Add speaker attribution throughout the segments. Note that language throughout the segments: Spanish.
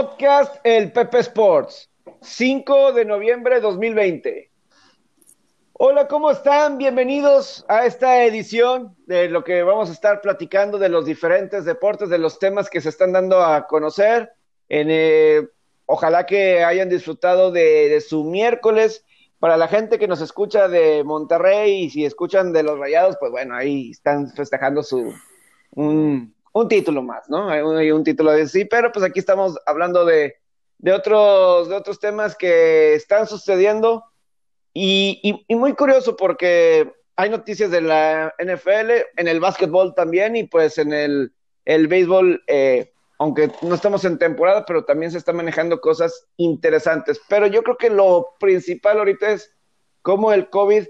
Speaker 1: Podcast El Pepe Sports, 5 de noviembre de 2020. Hola, ¿cómo están? Bienvenidos a esta edición de lo que vamos a estar platicando de los diferentes deportes, de los temas que se están dando a conocer. Eh, ojalá que hayan disfrutado de, su miércoles. Para la gente que nos escucha de Monterrey y si escuchan de los Rayados, pues bueno, ahí están festejando su un, un título más, ¿no? Hay un, título de sí, pero pues aquí estamos hablando de, de, otros, de otros temas que están sucediendo y, y, muy curioso porque hay noticias de la NFL, en el básquetbol también y pues en el, el béisbol, eh, aunque no estamos en temporada, pero también se están manejando cosas interesantes. Pero yo creo que lo principal ahorita es cómo el COVID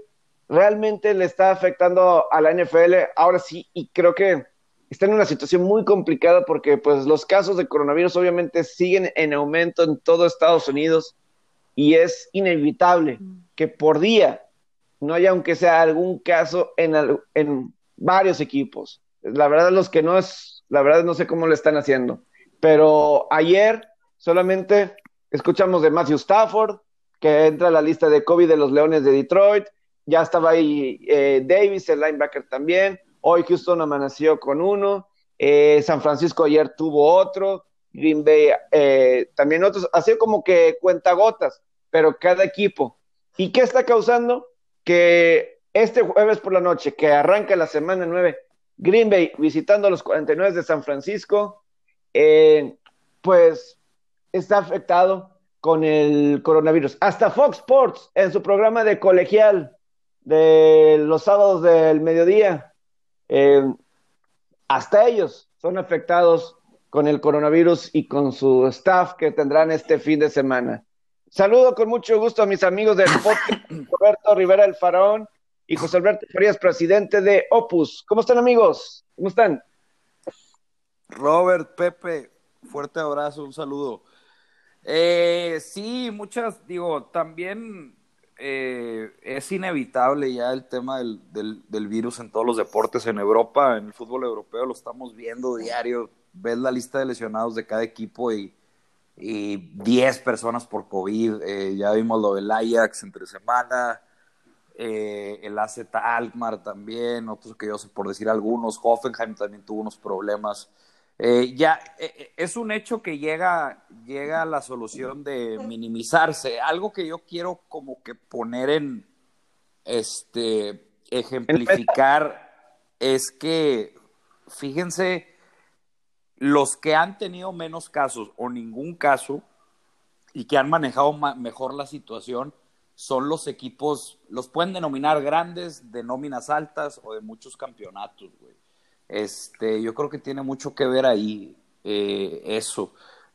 Speaker 1: realmente le está afectando a la NFL ahora sí y creo que está en una situación muy complicada porque pues los casos de coronavirus obviamente siguen en aumento en todo Estados Unidos y es inevitable que por día no haya aunque sea algún caso en, en varios equipos. La verdad los que no es, la verdad no sé cómo lo están haciendo, pero ayer solamente escuchamos de Matthew Stafford, que entra a la lista de COVID de los Leones de Detroit, ya estaba ahí eh, Davis, el linebacker también, Hoy Houston amaneció con uno, eh, San Francisco ayer tuvo otro, Green Bay eh, también otros, así como que cuentagotas, pero cada equipo. ¿Y qué está causando? Que este jueves por la noche, que arranca la semana 9, Green Bay visitando a los 49 de San Francisco, eh, pues está afectado con el coronavirus. Hasta Fox Sports en su programa de colegial de los sábados del mediodía eh, hasta ellos son afectados con el coronavirus y con su staff que tendrán este fin de semana. Saludo con mucho gusto a mis amigos del podcast, Roberto Rivera el Faraón y José Alberto Frías, presidente de Opus. ¿Cómo están amigos? ¿Cómo están?
Speaker 2: Robert, Pepe, fuerte abrazo, un saludo. Eh, sí, muchas, digo, también eh, es inevitable ya el tema del, del, virus en todos los deportes. En Europa, en el fútbol europeo, lo estamos viendo diario. Ves la lista de lesionados de cada equipo y, y 10 personas por COVID. Eh, ya vimos lo del Ajax entre semana. Eh, el AZ Alkmaar también, otros que yo sé por decir algunos. Hoffenheim también tuvo unos problemas. Eh, ya eh, eh, es un hecho que llega, llega la solución de minimizarse. Algo que yo quiero como que poner en, este, ejemplificar es que, fíjense, los que han tenido menos casos o ningún caso y que han manejado mejor la situación son los equipos, los pueden denominar grandes, de nóminas altas o de muchos campeonatos, güey. Este, yo creo que tiene mucho que ver ahí eh, eso.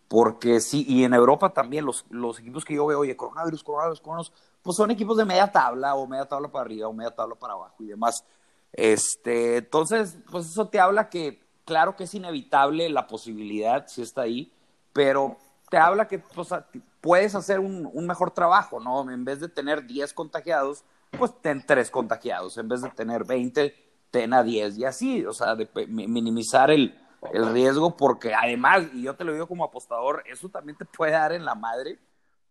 Speaker 2: Porque sí, y en Europa también los, los equipos que yo veo, oye, coronavirus, coronavirus, coronavirus, pues son equipos de media tabla o media tabla para arriba o media tabla para abajo y demás. Este, entonces, pues eso te habla que, claro que es inevitable la posibilidad, si está ahí, pero te habla que pues, puedes hacer un, un, mejor trabajo, ¿no? En vez de tener 10 contagiados, pues ten 3 contagiados. En vez de tener 20, ten a 10 y así, o sea, de minimizar el, el riesgo, porque además, y yo te lo digo como apostador, eso también te puede dar en la madre.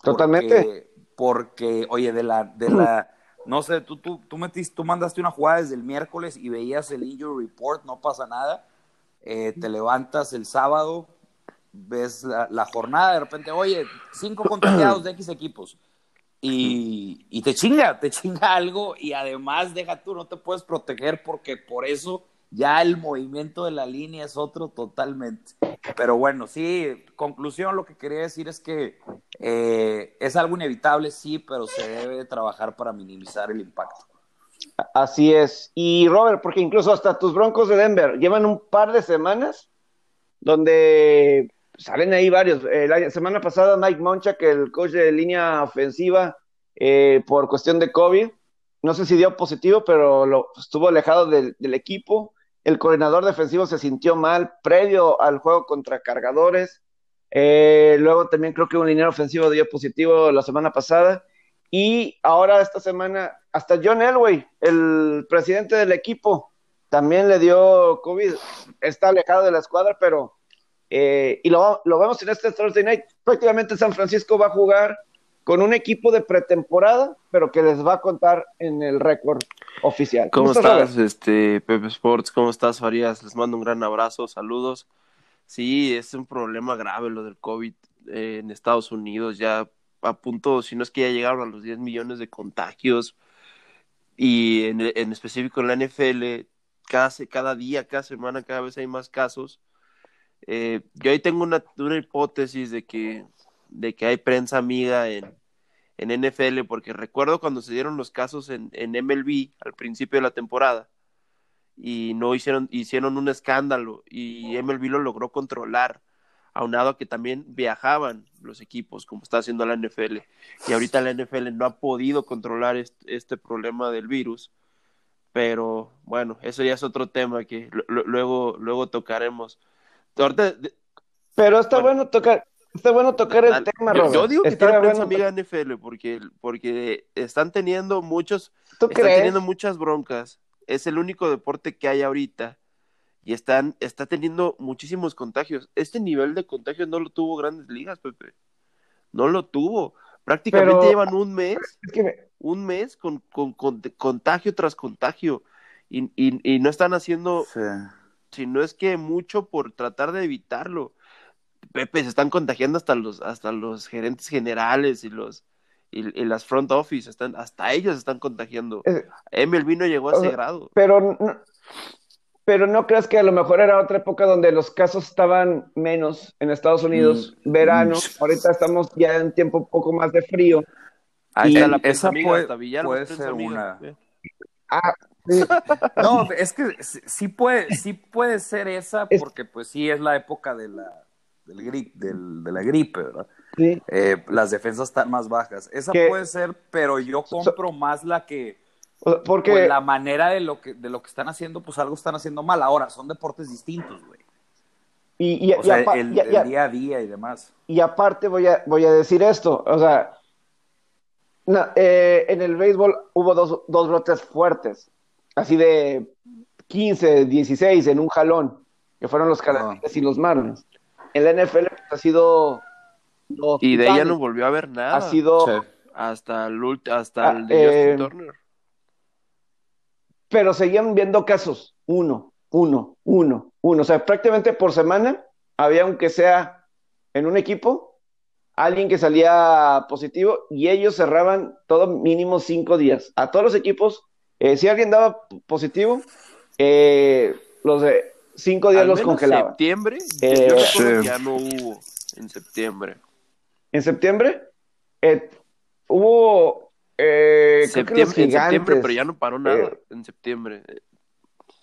Speaker 1: Totalmente.
Speaker 2: Porque, oye, de la, de la, no sé, tú, tú, tú, metiste, tú mandaste una jugada desde el miércoles y veías el injury report, no pasa nada. Eh, te levantas el sábado, ves la, la, jornada, de repente, oye, cinco contagiados de X equipos y, te chinga, te chinga algo y además deja tú, no te puedes proteger porque por eso ya el movimiento de la línea es otro totalmente. Pero bueno, sí, conclusión, lo que quería decir es que eh, es algo inevitable, sí, pero se debe trabajar para minimizar el impacto.
Speaker 1: Así es. Y Robert, porque incluso hasta tus Broncos de Denver llevan un par de semanas donde salen ahí varios. La semana pasada Mike Moncha, que el coach de línea ofensiva, eh, por cuestión de COVID, no sé si dio positivo, pero lo, estuvo alejado del, equipo. El coordinador defensivo se sintió mal previo al juego contra cargadores. Eh, luego también creo que un liniero ofensivo dio positivo la semana pasada. Y ahora esta semana, hasta John Elway, el presidente del equipo, también le dio COVID. Está alejado de la escuadra, pero eh, y lo, lo, vemos en este Thursday Night, prácticamente San Francisco va a jugar con un equipo de pretemporada, pero que les va a contar en el récord oficial.
Speaker 3: ¿Cómo, estás, este, Pepe Sports? ¿Cómo estás, Farías? Les mando un gran abrazo, saludos. Sí, es un problema grave lo del COVID eh, en Estados Unidos, ya a punto, si no es que ya llegaron a los 10 millones de contagios, y en, en específico en la NFL, cada, cada día, cada semana, cada vez hay más casos. Eh, yo ahí tengo una, una hipótesis de que, de que hay prensa amiga en, en NFL, porque recuerdo cuando se dieron los casos en, en MLB al principio de la temporada y no hicieron, hicieron un escándalo y MLB lo logró controlar, aunado a que también viajaban los equipos, como está haciendo la NFL. Y ahorita la NFL no ha podido controlar este, este problema del virus, pero bueno, eso ya es otro tema que luego, luego tocaremos.
Speaker 1: Pero está bueno, tocar, está bueno tocar el tema,
Speaker 3: Robert. Yo, digo que está tiene prensa amiga NFL porque, porque están teniendo muchos, están teniendo muchas broncas es el único deporte que hay ahorita y están, está teniendo muchísimos contagios. Este nivel de contagios no lo tuvo Grandes Ligas, Pepe. No lo tuvo. Prácticamente llevan un mes, un mes con, con, contagio tras contagio y, y, no están haciendo, si no es que mucho por tratar de evitarlo. Pepe, se están contagiando hasta los, hasta los gerentes generales y los, y, las front office, están, hasta ellos están contagiando. Emil vino llegó a ese grado.
Speaker 1: Pero no, pero no crees que a lo mejor era otra época donde los casos estaban menos en Estados Unidos, mm, verano, mm. ahorita estamos ya en tiempo un poco más de frío.
Speaker 2: y esa puede, puede ser una... Ah, no, es que sí puede, sí puede ser esa, porque pues sí es la época de la, del del, de la gripe, ¿verdad? Eh, las defensas están más bajas. Esa puede ser, pero yo compro más la que porque pues, la manera de lo que de lo que están haciendo, pues algo están haciendo mal. Ahora son deportes distintos, güey.
Speaker 1: Y,
Speaker 2: o sea, el, día a día y demás.
Speaker 1: Y aparte voy a voy a decir esto, o sea, eh, en el béisbol hubo dos, dos brotes fuertes, así de 15, 16 en un jalón, que fueron los Cardenales y los Marlins. En la NFL pues, ha sido
Speaker 3: y de ella no volvió a ver nada.
Speaker 1: Ha sido
Speaker 3: hasta el, hasta ah, el de Justin
Speaker 1: eh, Turner. Pero seguían viendo casos, uno, uno, uno, uno. O sea, prácticamente por semana había, aunque sea en un equipo, alguien que salía positivo y ellos cerraban todo mínimo cinco días. A todos los equipos, eh, si alguien daba positivo, eh, los de cinco días los congelaban.
Speaker 3: En septiembre, yo ya no hubo en septiembre
Speaker 1: en septiembre eh, hubo eh,
Speaker 3: septiembre, en septiembre, pero ya no paró nada eh, en septiembre.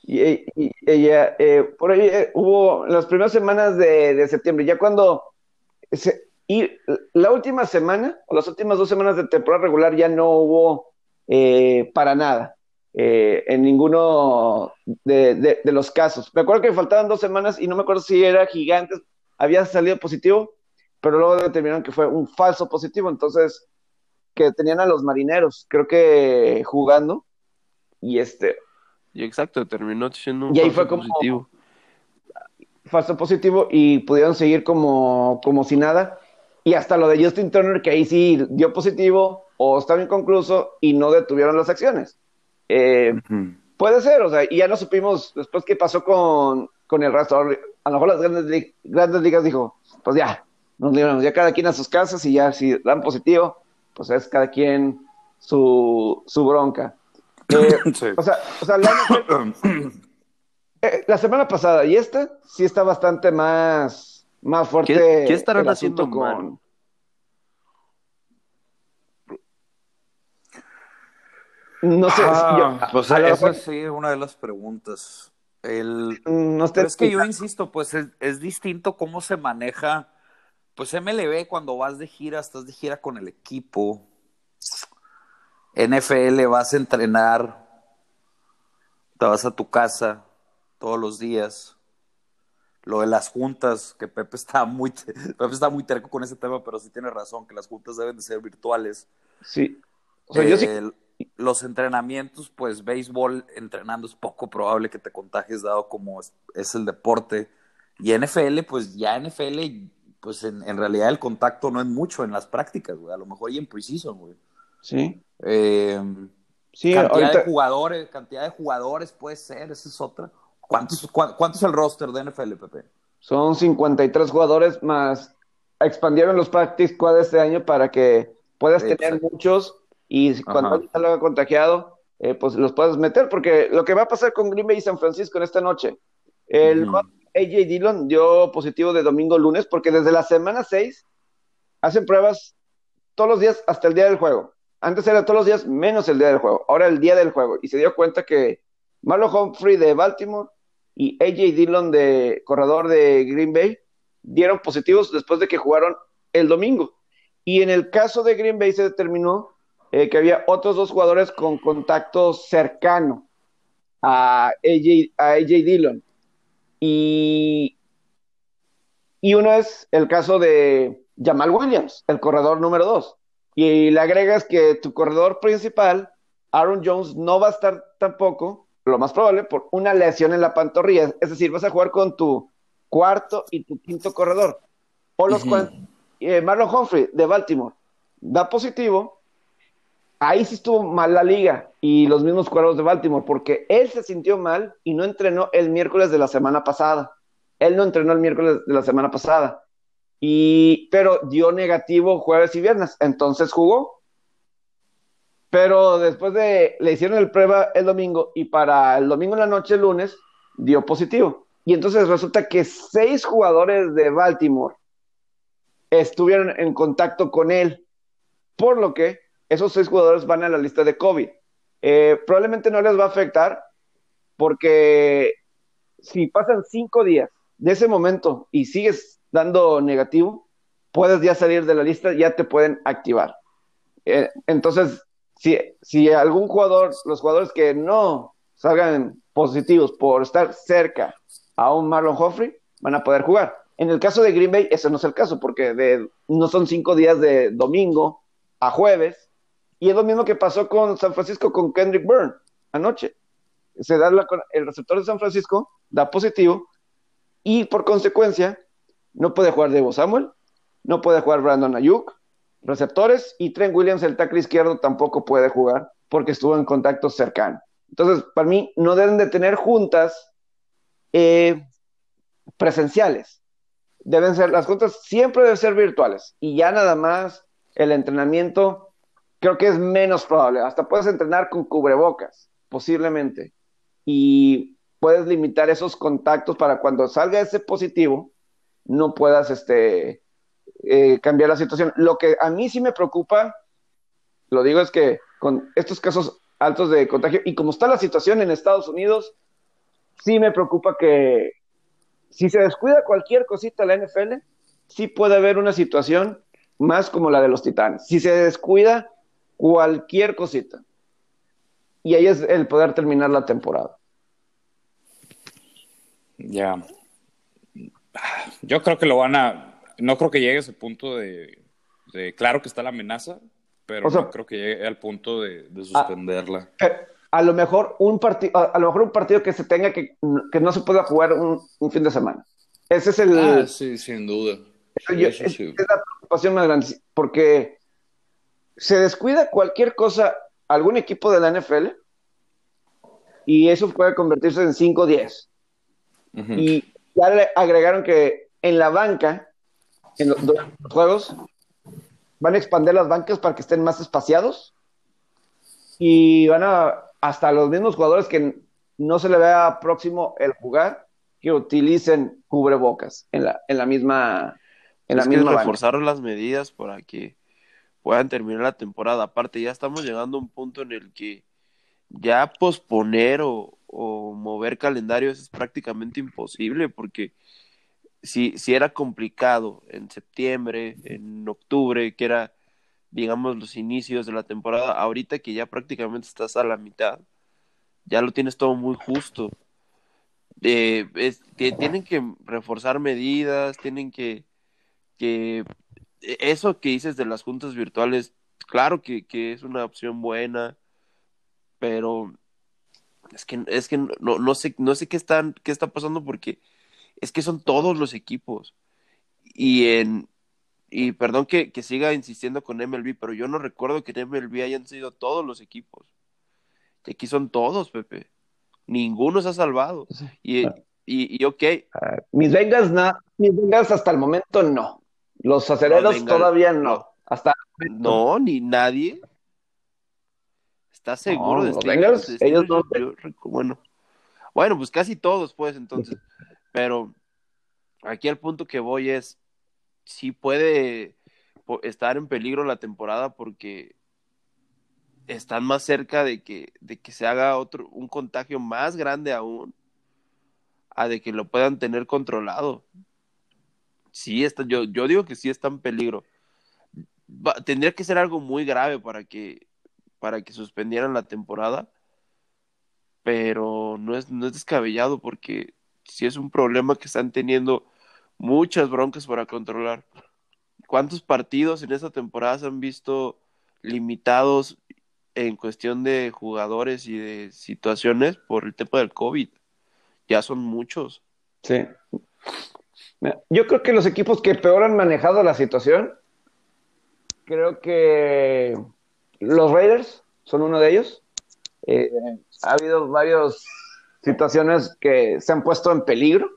Speaker 1: Y, ella, eh, por ahí hubo las primeras semanas de, septiembre, ya cuando y la última semana o las últimas dos semanas de temporada regular ya no hubo para nada en ninguno de, de, los casos. Me acuerdo que faltaban dos semanas y no me acuerdo si era Gigantes, había salido positivo pero luego determinaron que fue un falso positivo, entonces que tenían a los marineros, creo que jugando, y este...
Speaker 3: Y exacto, terminó siendo un falso positivo.
Speaker 1: Falso positivo y pudieron seguir como, como si nada. Y hasta lo de Justin Turner, que ahí sí dio positivo o estaba inconcluso y no detuvieron las acciones. Eh, puede ser, o sea, y ya no supimos después qué pasó con, con el resto. A lo mejor las grandes, grandes ligas dijo, pues ya, nos libramos, ya cada quien a sus casas y ya si dan positivo, pues es cada quien su, su bronca. Eh, o sea, o sea la, eh, la, semana pasada y esta sí está bastante más, más fuerte.
Speaker 3: ¿Qué, qué estarán haciendo con...
Speaker 1: No sé.
Speaker 2: Ah, pues esa es una de las preguntas. El... No Pero es que yo insisto, pues es, es distinto cómo se maneja pues MLB cuando vas de gira, estás de gira con el equipo. NFL vas a entrenar, te vas a tu casa todos los días. Lo de las juntas, que Pepe está muy, Pepe está muy terco con ese tema, pero sí tiene razón, que las juntas deben de ser virtuales.
Speaker 1: Sí.
Speaker 2: Los entrenamientos, pues béisbol entrenando es poco probable que te contagies, dado como es el deporte Y NFL, pues ya NFL, pues en, realidad el contacto no es mucho en las prácticas, güey. A lo mejor y en precision, güey.
Speaker 1: Sí.
Speaker 2: Eh,
Speaker 1: sí,
Speaker 2: cantidad de jugadores, cantidad de jugadores puede ser, esa es otra. ¿Cuántos, ¿Cuánto es el roster de NFL, Pepe?
Speaker 1: Son 53 jugadores más expandieron los practice squad este año para que puedas tener muchos y cuando alguien salga contagiado, eh, pues los puedas meter, porque lo que va a pasar con Green Bay y San Francisco en esta noche, el AJ Dillon dio positivo de domingo lunes, porque desde la semana 6 hacen pruebas todos los días hasta el día del juego. Antes era todos los días menos el día del juego, ahora el día del juego. Y se dio cuenta que Marlon Humphrey de Baltimore y AJ Dillon de corredor de Green Bay dieron positivos después de que jugaron el domingo. Y en el caso de Green Bay se determinó eh, que había otros dos jugadores con contacto cercano a AJ, a AJ Dillon. Y, y uno es el caso de Jamal Williams, el corredor número dos. Y le agregas que tu corredor principal, Aaron Jones, no va a estar tampoco, lo más probable, por una lesión en la pantorrilla. Es decir, vas a jugar con tu cuarto y tu quinto corredor. O los eh, Marlon Humphrey de Baltimore da positivo. Ahí sí estuvo mal la liga y los mismos cuadros de Baltimore, porque él se sintió mal y no entrenó el miércoles de la semana pasada. Él no entrenó el miércoles de la semana pasada. Y, pero dio negativo jueves y viernes. Entonces jugó. Pero después de, le hicieron el prueba el domingo y para el domingo en la noche, el lunes, dio positivo. Y entonces resulta que seis jugadores de Baltimore estuvieron en contacto con él, por lo que esos seis jugadores van a la lista de COVID. Eh, probablemente no les va a afectar porque si pasan cinco días de ese momento y sigues dando negativo, puedes ya salir de la lista, ya te pueden activar. Eh, entonces, si, si algún jugador, los jugadores que no salgan positivos por estar cerca a un Marlon Humphrey, van a poder jugar. En el caso de Green Bay, ese no es el caso, porque de, no son cinco días de domingo a jueves, y es lo mismo que pasó con San Francisco con Kendrick Byrne anoche. Se da el receptor de San Francisco da positivo y por consecuencia no puede jugar Debo Samuel, no puede jugar Brandon Ayuk, receptores, y Trent Williams, el tackle izquierdo, tampoco puede jugar porque estuvo en contacto cercano. Entonces, para mí, no deben de tener juntas eh, presenciales. Deben ser, las juntas siempre deben ser virtuales y ya nada más el entrenamiento creo que es menos probable. Hasta puedes entrenar con cubrebocas, posiblemente. Y puedes limitar esos contactos para cuando salga ese positivo, no puedas este, eh, cambiar la situación. Lo que a mí sí me preocupa, lo digo, es que con estos casos altos de contagio y como está la situación en Estados Unidos, sí me preocupa que si se descuida cualquier cosita la NFL, sí puede haber una situación más como la de los Titanes. Si se descuida cualquier cosita. Y ahí es el poder terminar la temporada.
Speaker 2: Ya. Yo creo que lo van a. No creo que llegue a ese punto de. claro que está la amenaza, pero no creo que llegue al punto de, ah, suspenderla.
Speaker 1: Eh, a lo mejor un partido, a, lo mejor un partido que se tenga que, que no se pueda jugar un, fin de semana. Ese es el.
Speaker 2: Ah, sí, sin duda.
Speaker 1: es, la preocupación más grande, porque se descuida cualquier cosa, algún equipo de la NFL, y eso puede convertirse en 5-10. Y ya le agregaron que en la banca, en los, los juegos, van a expandir las bancas para que estén más espaciados y van a hasta los mismos jugadores que no se le vea próximo el jugar, que utilicen cubrebocas en la, en la misma. En la misma
Speaker 3: reforzaron las medidas para que puedan terminar la temporada. Aparte, ya estamos llegando a un punto en el que ya posponer o, mover calendarios es prácticamente imposible, porque si, si era complicado en septiembre, en octubre, que era digamos, los inicios de la temporada, ahorita que ya prácticamente estás a la mitad, ya lo tienes todo muy justo. Eh, tienen que reforzar medidas, tienen que, que eso que dices de las juntas virtuales, claro que, que es una opción buena, pero es que, es que no, no sé, no sé qué están, qué está pasando porque es que son todos los equipos. Y en, y perdón que, que, siga insistiendo con MLB, pero yo no recuerdo que en MLB hayan sido todos los equipos. Y aquí son todos, Pepe. Ninguno se ha salvado. Y, y, y ok.
Speaker 1: Uh, mis Bengals, na, mis Bengals hasta el momento no. Los aceleros todavía no. Hasta
Speaker 3: no, ni nadie. ¿Estás seguro
Speaker 1: no,
Speaker 3: de
Speaker 1: los Bengals? Ellos no.
Speaker 3: Yo- yo- bueno, bueno, pues casi todos, pues, entonces. Pero aquí al punto que voy es, sí puede estar en peligro la temporada porque están más cerca de que, de que se haga otro, un contagio más grande aún, a de que lo puedan tener controlado. Sí, está, yo, yo digo que sí está en peligro. Tendría que ser algo muy grave para que, para que suspendieran la temporada, pero no es, no es descabellado porque sí es un problema que están teniendo muchas broncas para controlar. ¿Cuántos partidos en esta temporada se han visto limitados en cuestión de jugadores y de situaciones por el tema del COVID? Ya son muchos.
Speaker 1: Sí. Yo creo que los equipos que peor han manejado la situación, creo que los Raiders son uno de ellos. Eh, ha habido varias situaciones que se han puesto en peligro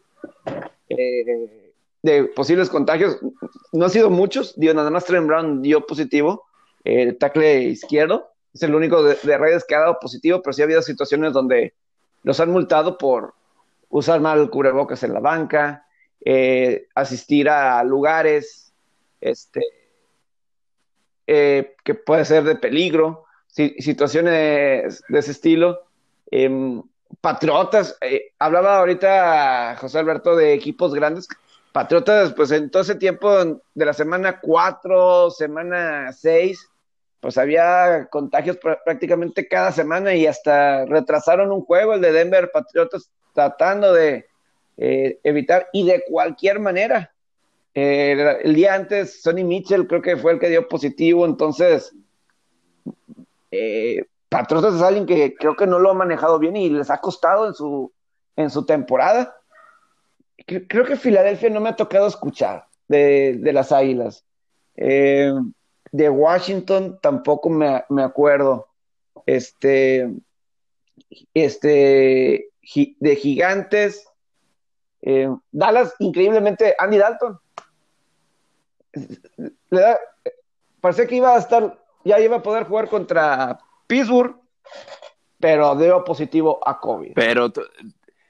Speaker 1: eh, de posibles contagios. No han sido muchos, digo, nada más Trent Brown dio positivo, el tackle izquierdo, es el único de, de Raiders que ha dado positivo, pero sí ha habido situaciones donde los han multado por usar mal cubrebocas en la banca, eh, asistir a lugares este, eh, que puede ser de peligro, si- situaciones de ese estilo. Em, Patriotas, eh, hablaba ahorita José Alberto de equipos grandes. Patriotas, pues en todo ese tiempo de la semana 4, semana 6, pues había contagios pr- prácticamente cada semana y hasta retrasaron un juego, el de Denver Patriotas, tratando de eh, evitar y de cualquier manera. Eh, el día antes, Sonny Mitchell creo que fue el que dio positivo, entonces eh, es alguien que creo que no lo ha manejado bien y les ha costado en su, en su temporada. Cre- Creo que Filadelfia no me ha tocado escuchar de, de las Águilas. Eh, de Washington tampoco me, me acuerdo. Este, este, de Gigantes. Eh, Dallas, increíblemente, Andy Dalton. Le da- parecía que iba a estar, ya iba a poder jugar contra Pittsburgh, pero dio positivo a COVID.
Speaker 3: Pero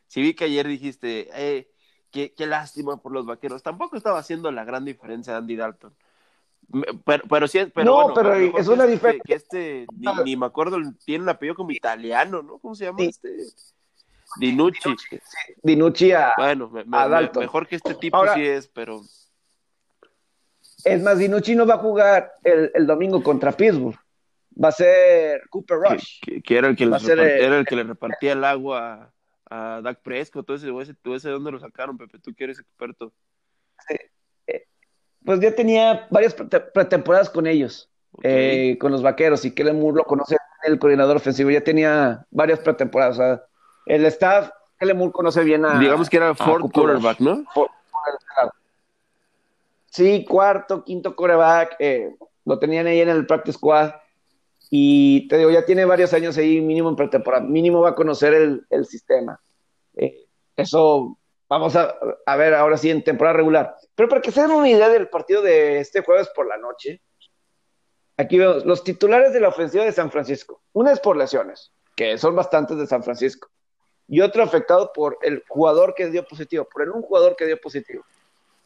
Speaker 3: sí vi que ayer dijiste, eh, qué, qué lástima por los vaqueros. Tampoco estaba haciendo la gran diferencia Andy Dalton. Me- Pero, pero sí, pero
Speaker 1: No,
Speaker 3: bueno,
Speaker 1: pero es una
Speaker 3: este-
Speaker 1: diferencia.
Speaker 3: Que este, ni, ni me acuerdo, tiene un apellido como italiano, ¿no? ¿Cómo se llama
Speaker 1: Sí.
Speaker 3: este? Dinucci.
Speaker 1: Dinucci a,
Speaker 3: Bueno, me- me-
Speaker 1: a
Speaker 3: me-
Speaker 1: Dalton.
Speaker 3: mejor que este tipo
Speaker 1: Ahora-
Speaker 3: sí es, pero
Speaker 1: Es más, Dinucci no va a jugar el, el domingo contra Pittsburgh. Va a ser Cooper Rush.
Speaker 3: que- que era, el que
Speaker 1: ser, eh,
Speaker 3: era el que le repartía el agua a, a Dak Prescott. Todo ese, ese, todo ese, ¿de dónde lo sacaron, Pepe? Tú que eres experto.
Speaker 1: Pues ya tenía varias pre- pretemporadas con ellos, eh, con los vaqueros, y Kellen Moore lo conoce, el coordinador ofensivo. Ya tenía varias pretemporadas. O sea, el staff, Kellen conoce bien a.
Speaker 3: Digamos que era Ford quarterback. ¿no?
Speaker 1: Por-. Sí, cuarto, quinto coreback, eh, lo tenían ahí en el practice squad. Y te digo, ya tiene varios años ahí, mínimo en pretemporada, mínimo va a conocer el, el sistema. Eh, eso vamos a, a ver ahora sí en temporada regular. Pero para que se den una idea del partido de este jueves por la noche, aquí vemos los titulares de la ofensiva de San Francisco. Una es por lesiones, que son bastantes de San Francisco, y otro afectado por el jugador que dio positivo, por el un jugador que dio positivo.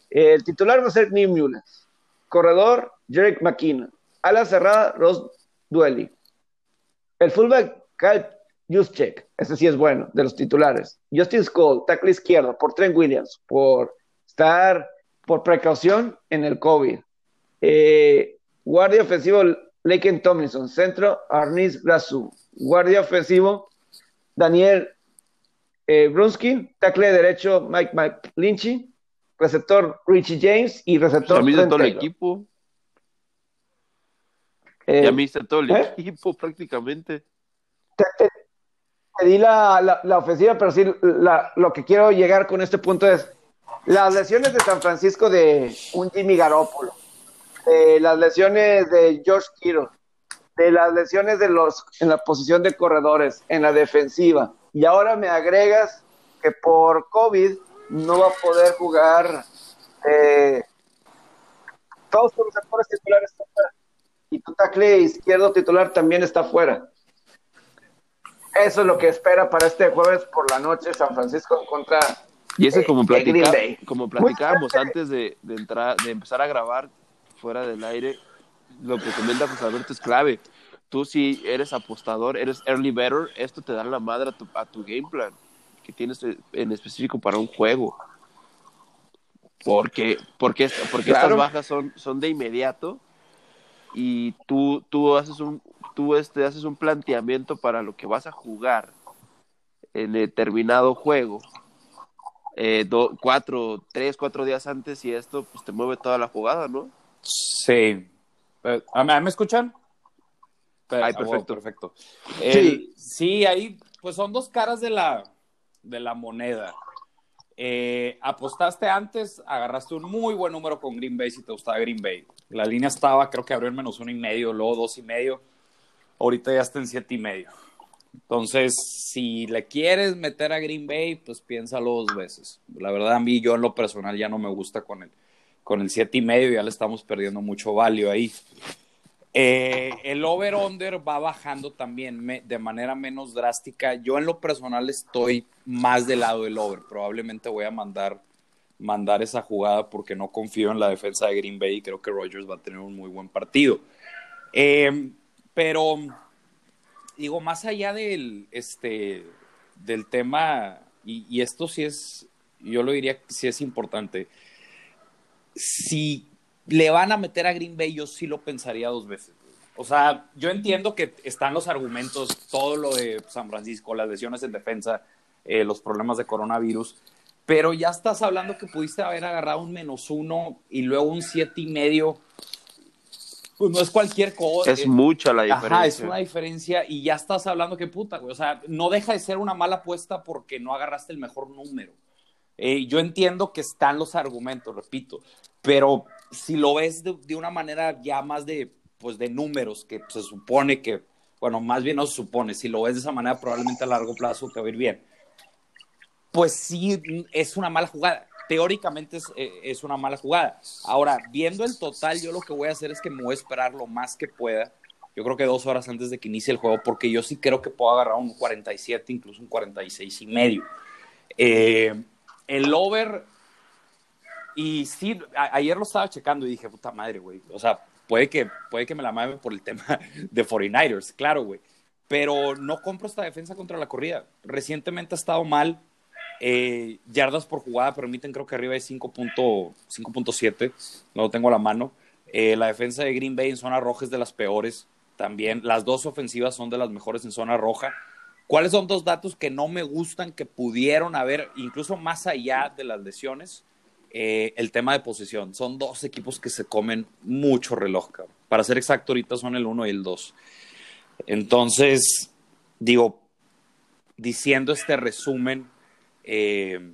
Speaker 1: El titular va a ser Neil Mullens. Corredor, Jerick McKinnon. Ala cerrada, Ross Duelli. El fullback, Kyle Juszczyk. Ese sí es bueno, de los titulares. Justin Skull, tackle izquierdo, por Trent Williams, por estar por precaución en el COVID. Eh, guardia ofensivo, Laken Tomlinson. Centro, Arnis Grasu. Guardia ofensivo, Daniel eh, Brunsky. Tackle derecho, Mike, Mike Lynchy receptor Richie James y receptor
Speaker 3: A mí
Speaker 1: Trent
Speaker 3: todo el equipo.
Speaker 1: Eh,
Speaker 3: Y a mí está todo el
Speaker 1: ¿eh?
Speaker 3: equipo prácticamente.
Speaker 1: te, te- te di la, la- la ofensiva, pero sí la- lo que quiero llegar con este punto es, las lesiones de San Francisco de un Jimmy Garoppolo, de las lesiones de George Kittle, de las lesiones de los en la posición de corredores, en la defensiva, y ahora me agregas que por COVID no va a poder jugar eh, todos los actores titulares están fuera. Y tu tackle izquierdo titular también está fuera. Eso es lo que espera para este jueves por la noche San Francisco contra
Speaker 3: y eso como,
Speaker 1: eh,
Speaker 3: platica, como platicábamos antes de, de entrar, de empezar a grabar fuera del aire, lo que comenta José Alberto es clave. Tú si eres apostador, eres early better, esto te da la madre a tu, a tu game plan que tienes en específico para un juego. Porque, porque, porque
Speaker 1: Claro.
Speaker 3: estas bajas son, son de inmediato y tú, tú haces un tú este, haces un planteamiento para lo que vas a jugar en determinado juego eh, do- cuatro, tres, cuatro días antes y esto pues te mueve toda la jugada, ¿no?
Speaker 2: Sí. Eh, ¿a mí- ¿Me escuchan?
Speaker 3: Ay,
Speaker 2: ah,
Speaker 3: perfecto.
Speaker 2: perfecto. El- sí, ahí pues son dos caras de la, de la moneda. Eh, apostaste antes, agarraste un muy buen número con Green Bay si te gustaba Green Bay. La línea estaba, creo que abrió en menos uno y medio, luego dos y medio. Ahorita ya está en siete y medio. Entonces, si le quieres meter a Green Bay, pues piénsalo dos veces. La verdad, a mí, yo en lo personal ya no me gusta con el, con el siete y medio, ya le estamos perdiendo mucho valio ahí. Eh, el over-under va bajando también de manera menos drástica. Yo en lo personal estoy más del lado del over. Probablemente voy a mandar, mandar esa jugada porque no confío en la defensa de Green Bay y creo que Rodgers va a tener un muy buen partido. Eh, pero, digo, más allá del, este, del tema, y, esto sí es, yo lo diría sí es importante, si le van a meter a Green Bay, yo sí lo pensaría dos veces. O sea, yo entiendo que están los argumentos, todo lo de San Francisco, las lesiones en defensa, eh, los problemas de coronavirus, pero ya estás hablando que pudiste haber agarrado un menos uno y luego un siete y medio. Pues no es cualquier cosa.
Speaker 3: Es mucha la diferencia.
Speaker 2: Ajá, es una diferencia y ya estás hablando que puta, güey. O sea, no deja de ser una mala apuesta porque no agarraste el mejor número. Eh, yo entiendo que están los argumentos, repito, pero si lo ves de, de una manera ya más de, pues, de números, que se supone que, bueno, más bien no se supone, si lo ves de esa manera, probablemente a largo plazo te va a ir bien. Pues sí, es una mala jugada. Teóricamente es, eh, es una mala jugada. Ahora, viendo el total, yo lo que voy a hacer es que me voy a esperar lo más que pueda. Yo creo que dos horas antes de que inicie el juego, porque yo sí creo que puedo agarrar un 47, incluso un 46 y medio. Eh, el over, y sí, a- ayer lo estaba checando y dije, puta madre, güey. O sea, puede que, puede que me la mame por el tema de 49ers, claro, güey. Pero no compro esta defensa contra la corrida. Recientemente ha estado mal. Eh, yardas por jugada permiten, creo que arriba de 5.7. 5.7. No lo tengo a la mano. Eh, la defensa de Green Bay en zona roja es de las peores. También las dos ofensivas son de las mejores en zona roja. ¿Cuáles son dos datos que no me gustan, que pudieron haber, incluso más allá de las lesiones? Eh, el tema de posesión. Son dos equipos que se comen mucho reloj. Para ser exacto, ahorita son el 1 y el 2. Entonces, digo, diciendo este resumen, eh,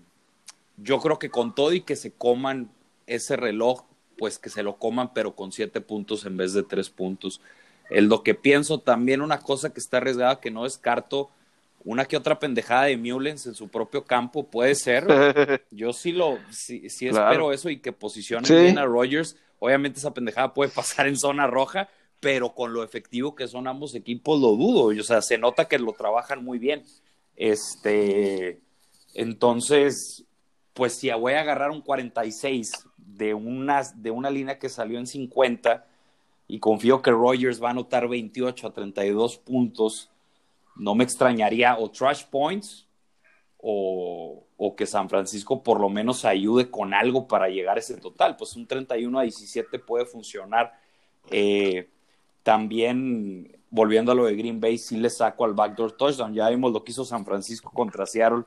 Speaker 2: yo creo que con todo y que se coman ese reloj, pues que se lo coman, pero con siete puntos en vez de tres puntos. Es lo que pienso también, una cosa que está arriesgada, que no descarto, una que otra pendejada de Mullens en su propio campo, puede ser. Yo sí lo, sí, sí
Speaker 3: Claro.
Speaker 2: espero eso y que posicionen
Speaker 1: Sí.
Speaker 2: bien a Rogers. Obviamente esa pendejada puede pasar en zona roja, pero con lo efectivo que son ambos equipos lo dudo. O sea, se nota que lo trabajan muy bien. Este, entonces, pues si voy a agarrar un 46 de una, de una línea que salió en 50 y confío que Rogers va a anotar 28 a 32 puntos, no me extrañaría o trash points o, que San Francisco por lo menos ayude con algo para llegar a ese total. Pues un 31 a 17 puede funcionar. Eh, también, volviendo a lo de Green Bay, sí le saco al backdoor touchdown. Ya vimos lo que hizo San Francisco contra Seattle.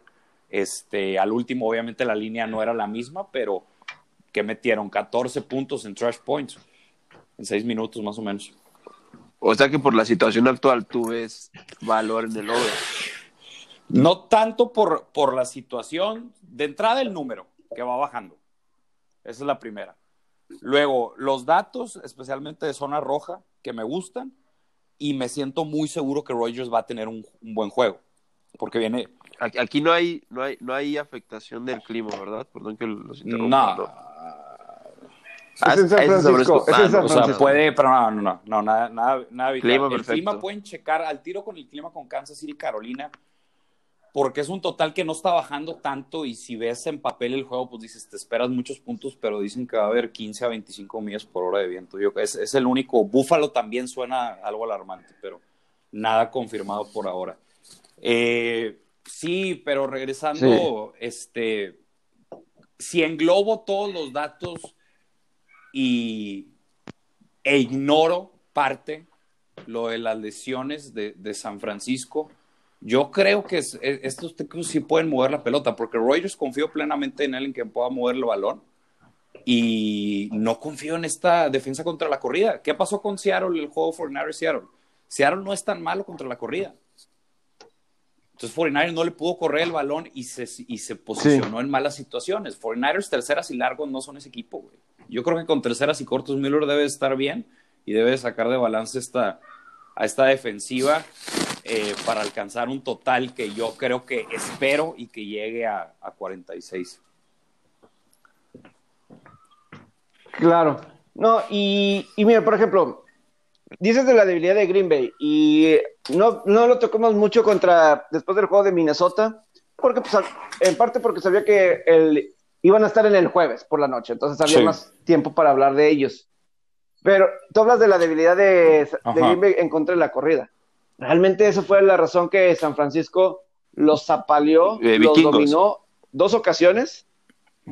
Speaker 2: Este, al último, obviamente, la línea no era la misma, pero que metieron 14 puntos en trash points en 6 minutos más o menos.
Speaker 3: O sea que por la situación actual tú ves valor en el over.
Speaker 2: No tanto por, por la situación, de entrada el número. que va bajando. Esa es la primera. Luego, los datos, especialmente de zona roja, que me gustan, y me siento muy seguro que Rogers va a tener un, buen juego, porque viene...
Speaker 3: Aquí, no hay, no hay, no hay afectación del clima, ¿verdad? Perdón que los
Speaker 2: interrumpa.
Speaker 1: No. Ah, es en San Francisco. Es en San
Speaker 2: Francisco. O sea, puede, pero no, no, no, no nada, nada, nada el clima pueden checar al tiro con el clima con Kansas City, Carolina porque es un total que no está bajando tanto y si ves en papel el juego, pues dices, te esperas muchos puntos, pero dicen que va a haber 15 a 25 millas por hora de viento. Yo, es, es el único. Búfalo también suena algo alarmante, pero nada confirmado por ahora. Eh, sí, pero regresando, este, si englobo todos los datos y, e ignoro parte, lo de las lesiones de, de San Francisco, yo creo que estos Tecos sí pueden mover la pelota, porque Rogers confío plenamente en él en que pueda mover el balón. Y no confío en esta defensa contra la corrida. ¿Qué pasó con Seattle, el juego 49 Seattle? Seattle no es tan malo contra la corrida. Entonces 49ers no le pudo correr el balón y se, y se posicionó en malas situaciones. 49ers terceras y largos no son ese equipo, güey. Yo creo que con terceras y cortos Miller debe estar bien y debe sacar de balance esta, a esta defensiva eh, para alcanzar un total que yo creo que espero y que llegue a, 46.
Speaker 1: Claro. No, y, mira, por ejemplo, dices de la debilidad de Green Bay y no, no lo tocamos mucho contra después del juego de Minnesota, porque pues, en parte porque sabía que el, iban a estar en el jueves por la noche, entonces había más tiempo para hablar de ellos. Pero tú hablas de la debilidad de, de Green Bay en contra de la corrida. Realmente esa fue la razón que San Francisco los zapaleó, los dominó dos ocasiones.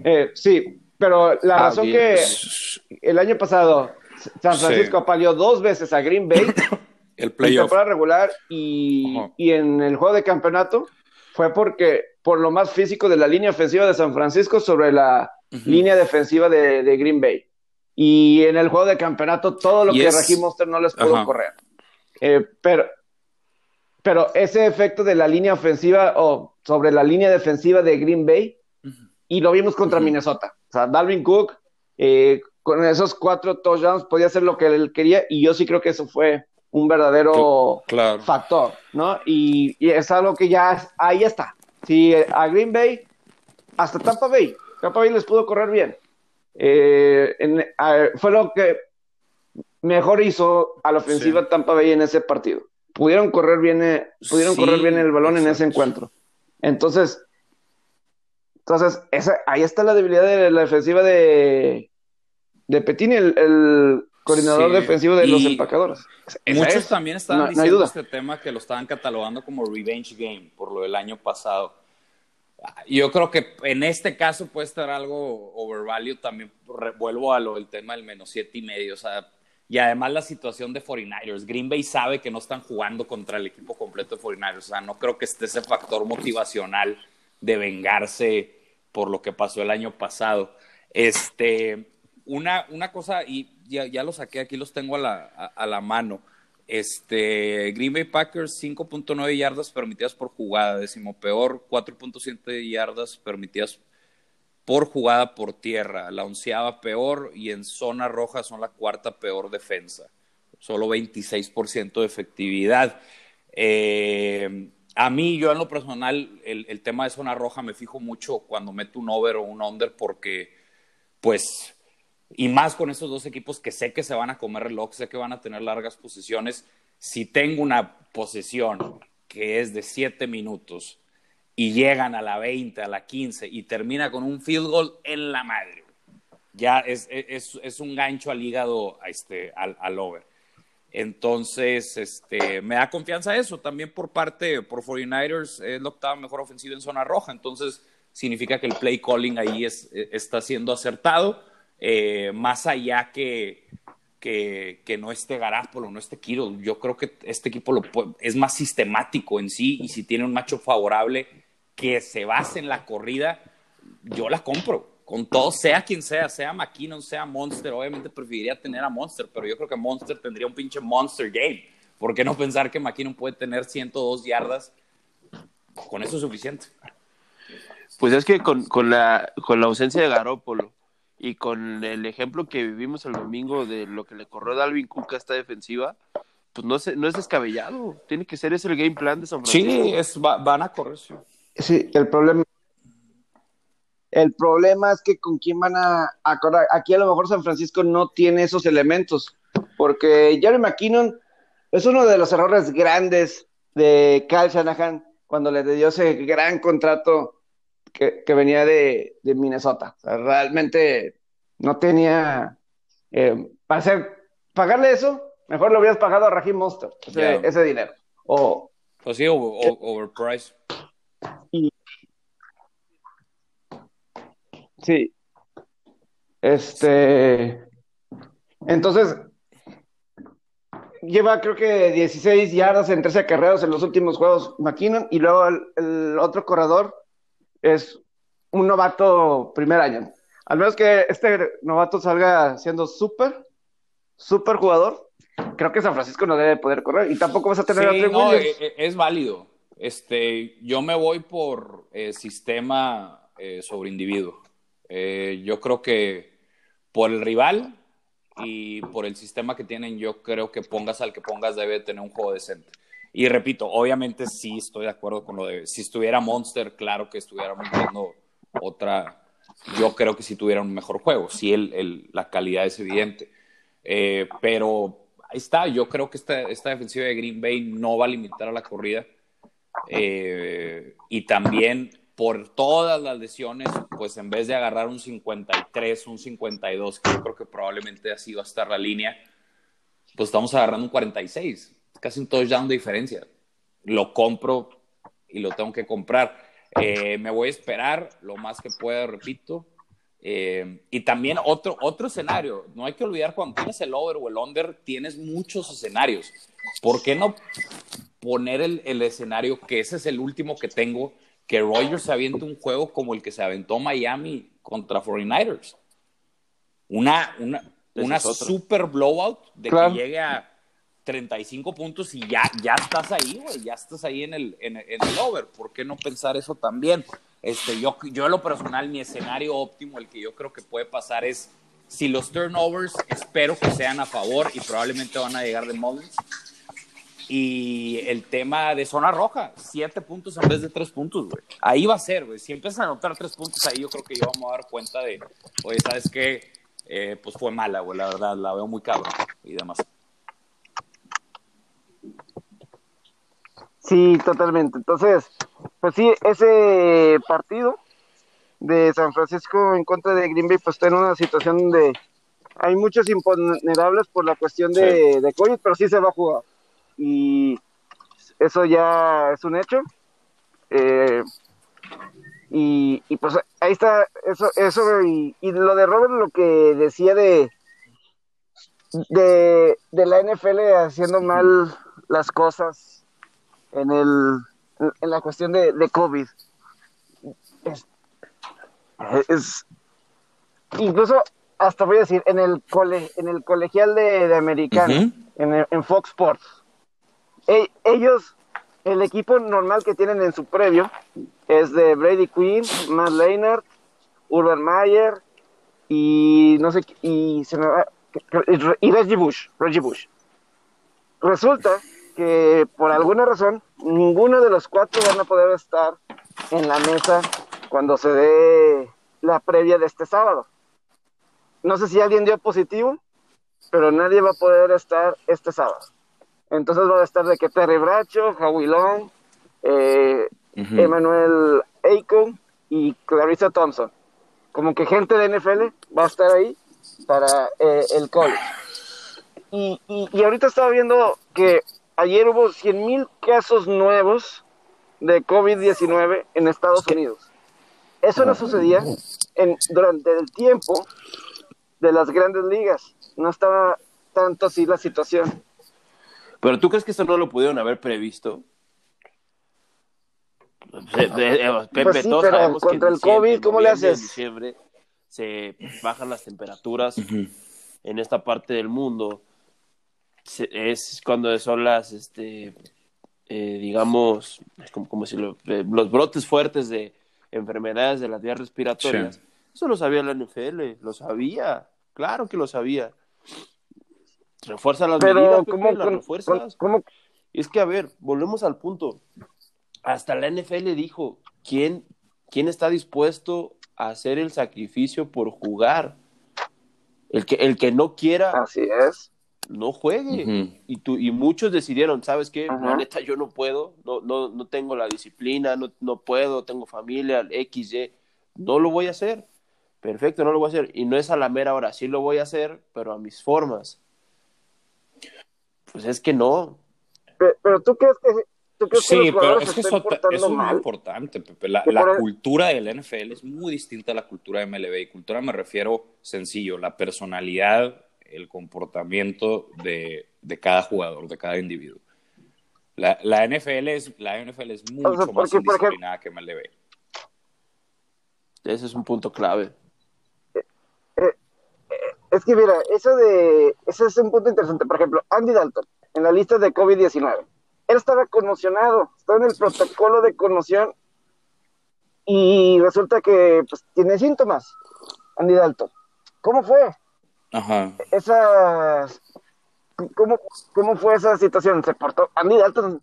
Speaker 1: Eh, sí, pero la ah, razón que el año pasado San Francisco apaleó dos veces a Green Bay
Speaker 2: el playoff.
Speaker 1: en temporada regular y, en el juego de campeonato fue porque por lo más físico de la línea ofensiva de San Francisco sobre la línea defensiva de, Green Bay. Y en el juego de campeonato todo lo que Raheem Monster no les pudo correr. Eh, pero pero ese efecto de la línea ofensiva o sobre la línea defensiva de Green Bay, y lo vimos contra Minnesota. O sea, Dalvin Cook, eh, con esos cuatro touchdowns, podía hacer lo que él quería, y yo sí creo que eso fue un verdadero factor, ¿no? Y, es algo que ya, ahí está. Si a Green Bay, hasta Tampa Bay, Tampa Bay les pudo correr bien. Eh, fue lo que mejor hizo a la ofensiva Tampa Bay en ese partido pudieron correr bien, eh, pudieron correr bien el balón en ese encuentro. Entonces, entonces esa, ahí está la debilidad de la defensiva de, de Petini, el, coordinador defensivo de los empacadores.
Speaker 2: Muchos también estaban diciendo este tema que lo estaban catalogando como revenge game por lo del año pasado. Yo creo que en este caso puede estar algo overvalue. También vuelvo a lo del tema del menos siete y medio. O sea, y además la situación de 49ers. Green Bay sabe que no están jugando contra el equipo completo de 49ers. O sea, no creo que esté ese factor motivacional de vengarse por lo que pasó el año pasado. Este, una, una cosa, y ya, ya lo saqué, aquí los tengo a la, a, la mano. Este, Green Bay Packers 5.9 yardas permitidas por jugada, décimo peor, 4.7 yardas permitidas por jugada por tierra, la onceava peor y en zona roja son la cuarta peor defensa, solo 26% de efectividad. Eh, a mí, yo en lo personal, el, tema de zona roja me fijo mucho cuando meto un over o un under porque, pues, y más con estos dos equipos que sé que se van a comer reloj, sé que van a tener largas posiciones, si tengo una posesión que es de siete minutos, y llegan a la 20, a la 15 y termina con un field goal en la madre. Ya es, es, es un gancho al hígado este, al, al, over. Entonces, este, me da confianza eso. También por parte, por 49ers, es la octava mejor ofensiva en zona roja. Entonces, significa que el play calling ahí es, está siendo acertado. Eh, más allá que, que, no esté Garapolo, no esté Kiro. Yo creo que este equipo lo es más sistemático en sí y si tiene un macho favorable que se base en la corrida, yo la compro. Con todo, sea quien sea, sea McKinnon, sea Monster. Obviamente preferiría tener a Monster, pero yo creo que Monster tendría un pinche Monster Game. ¿Por qué no pensar que McKinnon puede tener 102 yardas? Con eso es suficiente.
Speaker 3: Pues es que con, con, la, con la ausencia de Garópolo y con el ejemplo que vivimos el domingo de lo que le corrió Dalvin Cook a esta defensiva, pues no, no es descabellado. Tiene que ser ese el game plan de San Francisco.
Speaker 2: Sí, es, van a correr. Sí.
Speaker 1: sí, el problema. El problema es que con quién van a, correr. Aquí a lo mejor San Francisco no tiene esos elementos. Porque Jerry McKinnon es uno de los errores grandes de Kyle Shanahan cuando le dio ese gran contrato que, venía de, Minnesota. realmente no tenía. Eh, para hacer, pagarle eso, mejor lo hubieras pagado a Raheem Monster, ese, dinero. O,
Speaker 2: pues sí, overpriced.
Speaker 1: sí. Este. Entonces, lleva creo que 16 yardas en 13 acarreos en los últimos juegos McKinnon y luego el otro corredor es un novato primer año. Al menos que este novato salga siendo súper, súper jugador, creo que San Francisco no debe poder correr y tampoco vas a tener a Trey no.
Speaker 2: Eh, eh, es, válido. Este, yo me voy por eh, sistema sobre individuo. yo creo que por el rival y por el sistema que tienen, yo creo que pongas al que pongas debe tener un juego decente. Y repito, obviamente sí estoy de acuerdo con lo de, si estuviera Monster, claro que estuviéramos viendo otra, yo creo que si tuviera un mejor juego, sí el, la calidad es evidente. Eh, pero ahí está, yo creo que esta, esta defensiva de Green Bay no va a limitar a la corrida. Eh, y también por todas las lesiones, pues en vez de agarrar un 53, un 52, que yo creo que probablemente ha sido hasta la línea, pues estamos agarrando un 46 casi un touchdown de diferencia. Lo compro y lo tengo que comprar. Eh, me voy a esperar lo más que pueda, repito. Eh, y también otro, otro escenario, no hay que olvidar cuando tienes el over o el under, tienes muchos escenarios. ¿Por qué no poner el, el escenario que ese es el último que tengo, que Rogers se aviente un juego como el que se aventó Miami contra 49ers? Una, una, una super blowout de que llegue a 35 puntos y ya, ya estás ahí, güey, ya estás ahí en el, en, el over. ¿Por qué no pensar eso también? Este, yo, yo en lo personal, mi escenario óptimo, el que yo creo que puede pasar es, si los turnovers espero que sean a favor y probablemente van a llegar de Mullins. Y el tema de zona roja, siete puntos en vez de tres puntos, güey. Ahí va a ser, güey. Si empiezan a anotar tres puntos ahí, yo creo que ya vamos a dar cuenta de, oye, ¿sabes qué? Eh, pues fue mala, güey, la verdad, la veo muy cabrón y demás.
Speaker 1: Sí, totalmente. Entonces, pues sí, ese partido de San Francisco en contra de Green Bay, pues está en una situación donde hay muchos imponderables por la cuestión de, de COVID, pero sí se va a jugar. Y eso ya es un hecho. Eh, y, y, pues ahí está eso, eso y, y, lo de Robert, lo que decía de, de, de la NFL haciendo mal las cosas en, el, en la cuestión de, de COVID. Es, incluso hasta voy a decir en el cole, en el colegial de, de americano, en, en, Fox Sports. E, ellos, el equipo normal que tienen en su previo es de Brady Quinn, Matt Leinart, Urban Meyer y no sé y se me va, y Reggie Bush, Reggie Bush. Resulta que por alguna razón ninguno de los cuatro van a poder estar en la mesa cuando se dé la previa de este sábado. No sé si alguien dio positivo, pero nadie va a poder estar este sábado. Entonces va a estar de que Terry Bracho, Howie Long, eh, Emmanuel Aiko y Clarissa Thompson. Como que gente de NFL va a estar ahí para eh, el college. Y, y, y ahorita estaba viendo que ayer hubo 100.000 casos nuevos de COVID-19 en Estados Unidos. Eso no sucedía en, durante el tiempo de las grandes ligas. No estaba tanto así la situación.
Speaker 3: Pero tú crees que esto no lo pudieron haber previsto?
Speaker 1: Pepe, pues sí, pero contra el COVID, ¿cómo le haces?
Speaker 3: En diciembre se bajan las temperaturas en esta parte del mundo es cuando son las, este, eh, digamos, como, como si eh, los brotes fuertes de enfermedades de las vías respiratorias. Eso lo sabía la NFL, lo sabía, claro que lo sabía. Refuerza las medidas, ¿cómo, las refuerzas. Es que, a ver, volvemos al punto. Hasta la NFL dijo, ¿quién, quién está dispuesto a hacer el sacrificio por jugar? El que, el que no quiera.
Speaker 1: Así es.
Speaker 3: No juegue. y, tú, y muchos decidieron, ¿sabes qué? La neta, yo no puedo, no, no, no tengo la disciplina, no, no puedo, tengo familia, X, Y. No lo voy a hacer. Perfecto, no lo voy a hacer. Y no es a la mera hora, sí lo voy a hacer, pero a mis formas. Pues es que no.
Speaker 1: Pero, tú crees que
Speaker 2: sí, pero es que eso, es muy importante, Pepe. La, cultura del NFL es muy distinta a la cultura de MLB. Y cultura me refiero sencillo, la personalidad, el comportamiento de, cada jugador, de cada individuo. La, la, NFL, es, la NFL es mucho más indisciplinada que MLB.
Speaker 3: Ese es un punto clave.
Speaker 1: Eh, eh, es que mira, eso de, ese es un punto interesante. Por ejemplo, Andy Dalton, en la lista de COVID-19 él estaba conmocionado, estaba en el protocolo de conmoción y resulta que pues, tiene síntomas, Andy Dalton. ¿Cómo fue?
Speaker 2: Ajá.
Speaker 1: Esas, ¿cómo, ¿Cómo fue esa situación? ¿Se portó Andy Dalton?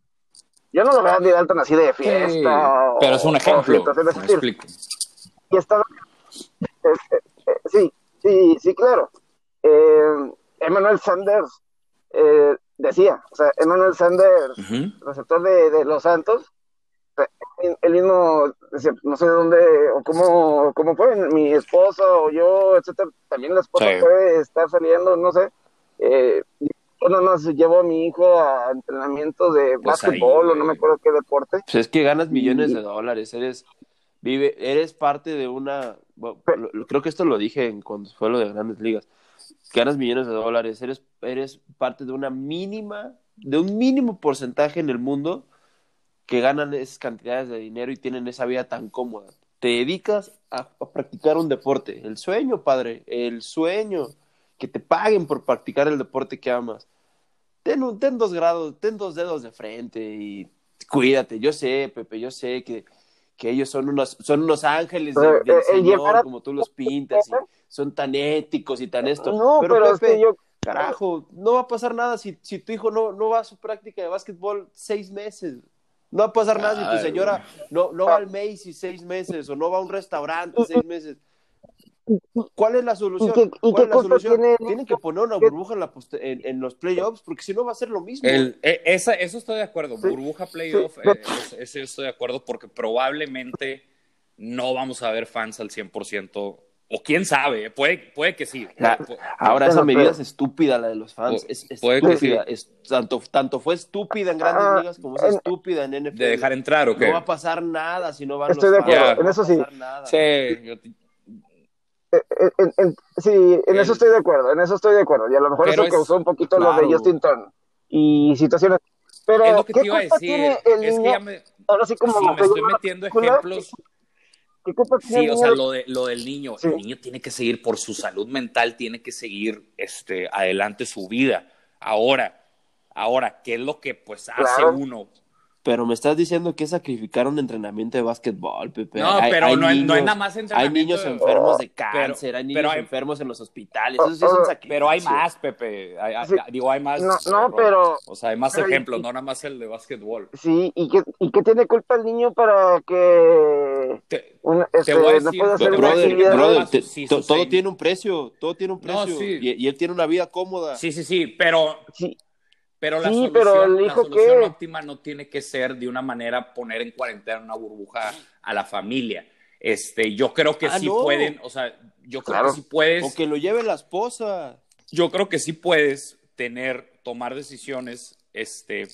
Speaker 1: Yo no lo veo a Andy Dalton así de fiesta.
Speaker 2: pero es un ejemplo.
Speaker 1: Y estaba... sí, sí, sí, claro. Eh, Emmanuel Sanders eh, decía, o sea, Emmanuel Sanders, receptor de, Los Santos, él mismo no sé dónde o cómo, cómo fue, mi esposo o yo, etcétera, también la esposa puede estar saliendo, no sé. Eh, yo no más llevo a mi hijo a entrenamiento de pues básquetbol o no me acuerdo qué deporte.
Speaker 3: Pues es que ganas millones de dólares, eres vive, eres parte de una, creo que esto lo dije cuando fue lo de Grandes Ligas ganas millones de dólares, eres, eres parte de una mínima, de un mínimo porcentaje en el mundo que ganan esas cantidades de dinero y tienen esa vida tan cómoda. Te dedicas a, practicar un deporte. El sueño, padre, el sueño. Que te paguen por practicar el deporte que amas. Ten, un, ten dos grados, ten dos dedos de frente y cuídate. Yo sé, Pepe, yo sé que que ellos son unos, son unos ángeles del, eh, Señor, como tú los pintas, y son tan éticos y tan esto.
Speaker 1: No, pero, Pepe, yo...
Speaker 3: carajo, no va a pasar nada si, si tu hijo no, no va a su práctica de básquetbol seis meses. No va a pasar nada si tu señora no, no va al Macy seis meses o no va a un restaurante seis meses. ¿Cuál es la solución? ¿Cuál es la solución? Tienen que poner una burbuja en, en, los playoffs porque si no va a ser lo mismo.
Speaker 2: El, e, esa, eso estoy de acuerdo. Burbuja playoff, eh, eso estoy de acuerdo porque probablemente no vamos a ver fans al 100%. O quién sabe, puede, puede que sí.
Speaker 3: ahora, esa medida es estúpida, la de los fans. Es, estúpida. Es, tanto, tanto fue estúpida en grandes ah, ligas como es estúpida en NFL.
Speaker 2: De dejar entrar, ¿o qué?
Speaker 3: No va a pasar nada si no van
Speaker 1: Estoy
Speaker 3: los
Speaker 1: fans. de acuerdo, en eso sí.
Speaker 2: Sí, yo,
Speaker 1: en, sí, en eso estoy de acuerdo, en eso estoy de acuerdo. Y a lo mejor eso causó un poquito lo de Justin Turner y situaciones. Pero,
Speaker 2: es lo que ¿qué te iba a decir. Tiene el es niño? me,
Speaker 1: Ahora sí, como
Speaker 2: sí, me estoy metiendo ejemplos.
Speaker 1: ¿Qué, culpa
Speaker 2: tiene sí, o sea, lo, de, lo del niño. El niño tiene que seguir por su salud mental, tiene que seguir este, adelante su vida. Ahora, ahora, ¿qué es lo que pues hace uno
Speaker 3: pero me estás diciendo que sacrificar un entrenamiento de básquetbol, Pepe.
Speaker 2: No, pero no, no, es nada más entrenamiento.
Speaker 3: Hay niños enfermos de cáncer, hay niños enfermos en los hospitales. Eso sí es un sacrificio.
Speaker 2: Pero hay más, Pepe. Digo, hay más.
Speaker 1: No, pero.
Speaker 2: O sea, hay más ejemplos, no nada más el de básquetbol.
Speaker 1: Sí, ¿y qué, y qué tiene culpa el niño para que.
Speaker 2: Te, este, voy a decir, no hacer
Speaker 3: brother, todo tiene un precio, todo tiene un precio. y, y, él tiene una vida cómoda.
Speaker 2: Sí, sí, sí, pero.
Speaker 1: Sí
Speaker 2: pero la solución, óptima no tiene que ser de una manera poner en cuarentena una burbuja a la familia. Este, yo creo que ah, sí pueden, o sea, yo creo que sí puedes.
Speaker 3: O que lo lleve la esposa.
Speaker 2: Yo creo que sí puedes tener, tomar decisiones, este,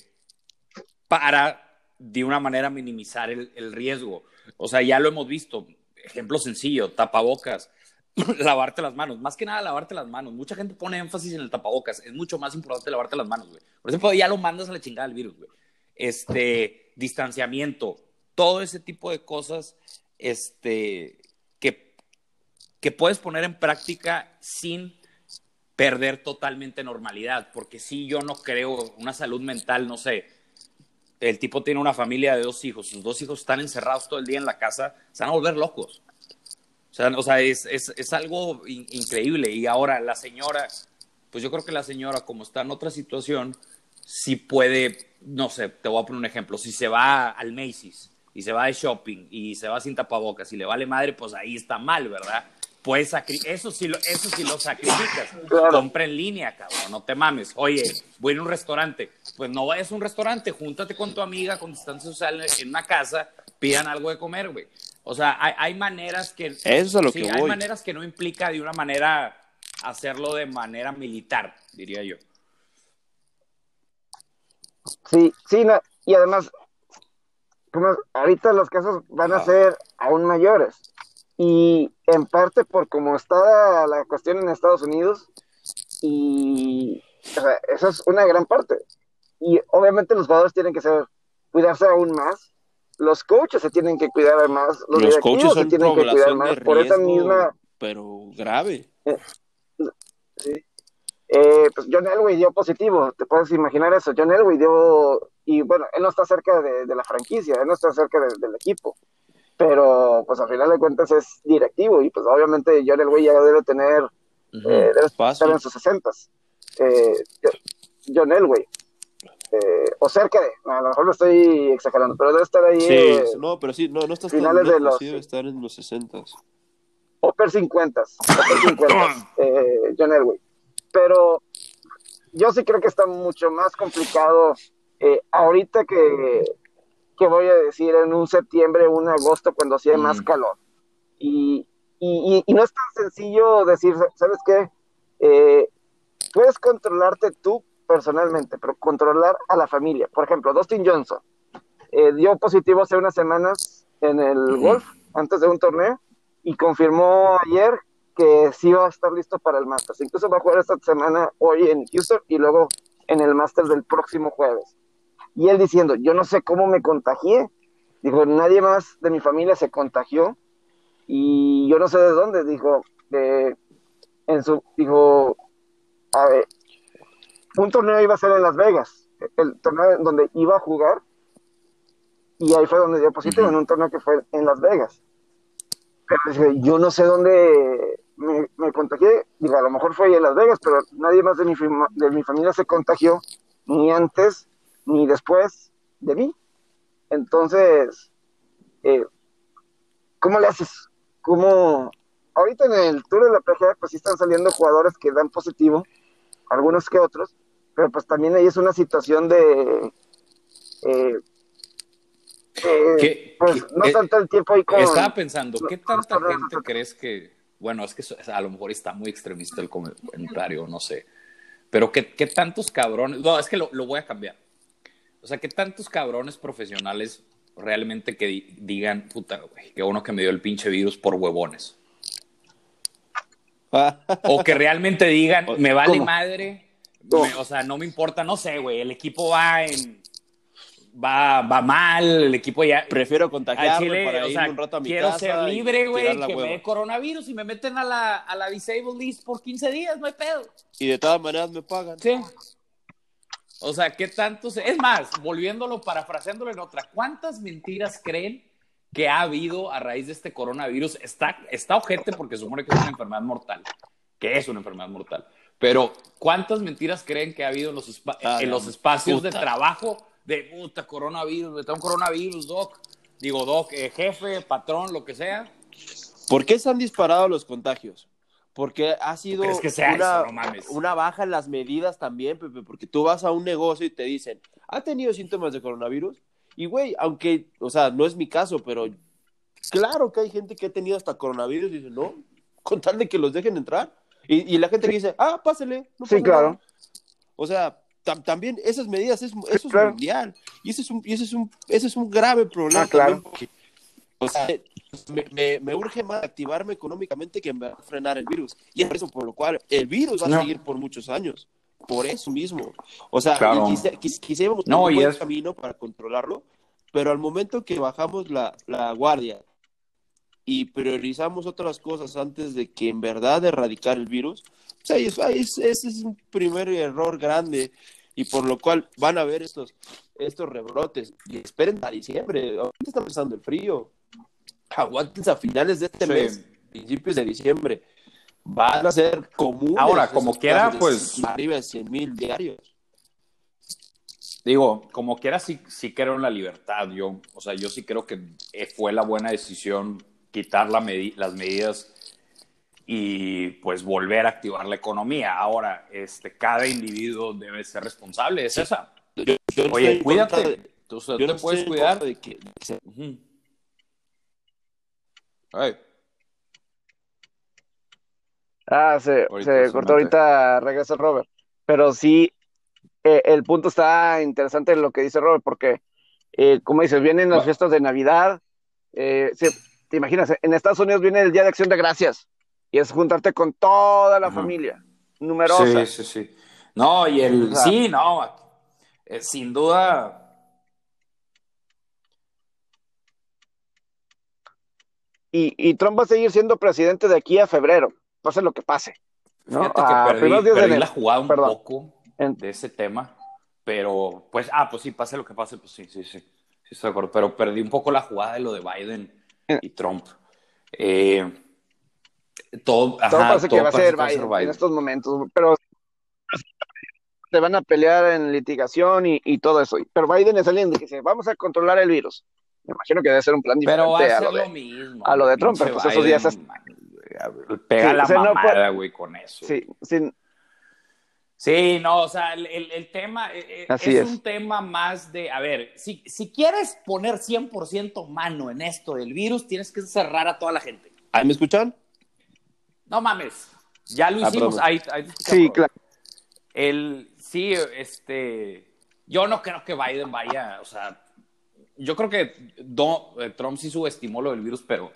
Speaker 2: para de una manera minimizar el, el riesgo. O sea, ya lo hemos visto. Ejemplo sencillo, tapabocas lavarte las manos. Más que nada, lavarte las manos. Mucha gente pone énfasis en el tapabocas. Es mucho más importante lavarte las manos, güey. Por ejemplo, ya lo mandas a la chingada del virus, güey. Este, distanciamiento, todo ese tipo de cosas, este, que, que puedes poner en práctica sin perder totalmente normalidad. Porque si yo no creo una salud mental, no sé, el tipo tiene una familia de dos hijos, sus dos hijos están encerrados todo el día en la casa, se van a volver locos. O sea, o sea es, es, es algo increíble. Y ahora la señora, pues yo creo que la señora, como está en otra situación, sí puede, no sé, te voy a poner un ejemplo, si se va al Macy's y se va de shopping y se va sin tapabocas y le vale madre, pues ahí está mal, ¿verdad? Pues eso sí, lo, eso sí lo sacrificas. Compra en línea, cabrón, no te mames. Oye, voy a un restaurante. Pues no vayas a un restaurante, júntate con tu amiga con distancia social en una casa, pidan algo de comer, güey. O sea, hay, hay, maneras que...
Speaker 3: Eso es lo
Speaker 2: sí,
Speaker 3: que
Speaker 2: hay maneras que no implica de una manera hacerlo de manera militar, diría yo.
Speaker 1: Sí, sí, y además, como ahorita los casos van a ser aún mayores y en parte por cómo está la cuestión en Estados Unidos y o sea, eso es una gran parte y obviamente los jugadores tienen que ser cuidarse aún más los coaches se tienen que cuidar más los, los coaches se tienen que cuidar más por esa misma
Speaker 3: pero grave
Speaker 1: eh, sí. eh, pues John Elway dio positivo te puedes imaginar eso John Elway dio y bueno él no está cerca de, de la franquicia él no está cerca de, del equipo pero pues al final de cuentas es directivo y pues obviamente John Elway ya debe tener, eh, debe estar en sus sesentas. Eh, John Elway. Eh, o cerca de, a lo mejor lo estoy exagerando, pero debe estar ahí.
Speaker 3: Sí,
Speaker 1: eh,
Speaker 3: no, pero sí, no, no estás
Speaker 1: finales
Speaker 3: tan
Speaker 1: de los,
Speaker 3: sí debe estar en los sesentas.
Speaker 1: Upper 50, upper 50, eh, John Elway. Pero yo sí creo que está mucho más complicado eh, ahorita que, que voy a decir en un septiembre, un agosto, cuando hacía
Speaker 3: Mm.
Speaker 1: más calor. Y, y, y, no es tan sencillo decir, ¿sabes qué? Eh, puedes controlarte tú personalmente, pero controlar a la familia. Por ejemplo, Dustin Johnson eh, dio positivo hace unas semanas en el
Speaker 3: Ujú.
Speaker 1: golf, antes de un torneo, y confirmó ayer que sí va a estar listo para el Masters. Incluso va a jugar esta semana hoy en Houston y luego en el Masters del próximo jueves. Y él diciendo, yo no sé cómo me contagié. Dijo, nadie más de mi familia se contagió. Y yo no sé de dónde. Dijo, de, en su, dijo, a ver, un torneo iba a ser en Las Vegas. El torneo donde iba a jugar. Y ahí fue donde dio positivo, en un torneo que fue en Las Vegas. Pero yo no sé dónde me, me contagié. Digo, a lo mejor fue en Las Vegas, pero nadie más de mi, de mi familia se contagió, ni antes ni después de mí. Entonces, eh, ¿cómo le haces? ¿Cómo? Ahorita en el Tour de la PGA, pues sí están saliendo jugadores que dan positivo, algunos que otros, pero pues también ahí es una situación de... eh, eh,
Speaker 2: ¿Qué-
Speaker 1: pues
Speaker 2: qué-
Speaker 1: no
Speaker 2: eh,
Speaker 1: tanto el tiempo ahí con...
Speaker 2: Estaba pensando, ¿qué tanta gente
Speaker 1: no.
Speaker 2: crees que, bueno, es que a lo mejor está muy extremista el comentario, no sé, pero ¿qué, qué tantos cabrones, no, es que lo, lo voy a cambiar. O sea, ¿qué tantos cabrones profesionales realmente que di- digan, puta, güey, qué bueno que me dio el pinche virus por huevones? O que realmente digan, me vale
Speaker 1: ¿Cómo?
Speaker 2: madre, O sea, no me importa, no sé, güey, el equipo va en... Va, va mal, el equipo ya,
Speaker 3: Prefiero contagiarme
Speaker 2: Chile,
Speaker 3: para
Speaker 2: o
Speaker 3: irme
Speaker 2: sea,
Speaker 3: un rato a mi
Speaker 2: quiero
Speaker 3: casa
Speaker 2: ser libre, güey, que me dé coronavirus y me meten a la, a la disabled list por 15 días, no hay pedo.
Speaker 3: Y de todas maneras me pagan.
Speaker 2: Sí. O sea, ¿qué tanto? se- Es más, volviéndolo, parafraseándolo en otra, ¿cuántas mentiras creen que ha habido a raíz de este coronavirus? Está, está ojete porque supone que es una enfermedad mortal, que es una enfermedad mortal. Pero, ¿cuántas mentiras creen que ha habido en los,
Speaker 3: Ah,
Speaker 2: en
Speaker 3: no,
Speaker 2: los espacios de trabajo de puta coronavirus, me tengo un coronavirus, doc? Digo, doc, eh, jefe, patrón, lo que sea.
Speaker 3: ¿Por qué se han disparado los contagios? Porque ha sido
Speaker 2: ¿Crees que sea
Speaker 3: una,
Speaker 2: eso? No mames.
Speaker 3: una baja en las medidas también, Pepe, porque tú vas a un negocio y te dicen, ¿ha tenido síntomas de coronavirus? Y güey, aunque, o sea, no es mi caso, pero claro que hay gente que ha tenido hasta coronavirus y dice, no, con tal de que los dejen entrar. Y, y la gente que dice, ah, pásele. no
Speaker 1: Sí, claro.
Speaker 3: nada". O sea, tam- también esas medidas, es, eso es
Speaker 1: claro.
Speaker 3: mundial. Y ese es un, y ese es un, ese es un grave problema.
Speaker 1: Ah, claro.
Speaker 3: porque, o sea, me, me, me urge más activarme económicamente que frenar el virus. Y es por eso por lo cual el virus va a
Speaker 2: No.
Speaker 3: seguir por muchos años. Por eso mismo. O sea,
Speaker 2: Claro.
Speaker 3: quise- quisiéramos
Speaker 2: No,
Speaker 3: un buen
Speaker 2: es-
Speaker 3: camino para controlarlo, pero al momento que bajamos la, la guardia y priorizamos otras cosas antes de que en verdad erradicar el virus, pues ahí es- ahí es- ese es un primer error grande. y por lo cual van a ver estos, estos rebrotes. Y esperen a diciembre, ahorita está empezando el frío. Aguántense a finales de este
Speaker 2: Sí.
Speaker 3: mes, principios de diciembre. Van a ser comunes.
Speaker 2: Ahora, como quiera, pues-
Speaker 3: Arriba de 100 mil diarios.
Speaker 2: Digo, como quiera, sí, sí creo en la libertad. Yo, o sea, yo sí creo que fue la buena decisión quitar la medi- las medidas y pues volver a activar la economía. Ahora, este, cada individuo debe ser responsable, es esa.
Speaker 3: Yo, yo no estoy
Speaker 2: Oye, cuídate.
Speaker 3: de-
Speaker 2: Tú o sea,
Speaker 3: yo no
Speaker 2: te puedes cuidar.
Speaker 3: de que- de que.
Speaker 2: Ay,
Speaker 1: Ah, se,
Speaker 2: Ahorita
Speaker 1: se
Speaker 2: se
Speaker 1: cortó, ahorita regresa Robert. Pero sí, eh, el punto está interesante en lo que dice Robert, porque, eh, como dices, vienen las
Speaker 2: Va-
Speaker 1: fiestas de Navidad. eh, se- te imaginas, en Estados Unidos viene el Día de Acción de Gracias y es juntarte con toda la
Speaker 2: Ajá.
Speaker 1: familia, numerosa.
Speaker 2: Sí, sí, sí. No, y el.
Speaker 1: O sea-
Speaker 2: sí, no. eh, sin duda.
Speaker 1: Y, y Trump va a seguir siendo presidente de aquí a febrero, pase lo que pase. ¿no?
Speaker 2: Fíjate que
Speaker 1: A
Speaker 2: perdí,
Speaker 1: días
Speaker 2: perdí la jugada un
Speaker 1: Perdón.
Speaker 2: poco de ese tema, pero pues, ah, pues sí, pase lo que pase, pues sí, sí, sí, sí estoy de acuerdo, pero perdí un poco la jugada de lo de Biden y Trump. Eh, todo,
Speaker 1: todo
Speaker 2: ajá,
Speaker 1: parece que
Speaker 2: todo
Speaker 1: va a ser
Speaker 2: a
Speaker 1: Biden, en estos momentos, pero se van a pelear en litigación y, y todo eso. Pero Biden es alguien que dice, vamos a controlar el virus. Me imagino que debe ser un plan diferente
Speaker 2: Pero va a
Speaker 1: a lo de-
Speaker 2: lo mismo.
Speaker 1: a lo de Trump, pero pues esos días
Speaker 2: Biden, güey, Pega
Speaker 1: Sí,
Speaker 2: la
Speaker 1: no
Speaker 2: mamada,
Speaker 1: puede-
Speaker 2: güey, con eso.
Speaker 1: Sí, sí,
Speaker 2: Sí, no, o sea, el, el- el tema eh,
Speaker 1: Así
Speaker 2: es,
Speaker 1: es.
Speaker 2: un tema más de, a ver, si, si quieres poner 100% mano en esto del virus, tienes que cerrar a toda la gente.
Speaker 3: ¿Ahí me escuchan?
Speaker 2: No mames, ya lo
Speaker 3: Ah,
Speaker 2: hicimos. Ahí, ahí
Speaker 1: sí, claro.
Speaker 2: El, sí, este, yo no creo que Biden vaya, o sea, yo creo que eh, Trump sí subestimó lo del virus, pero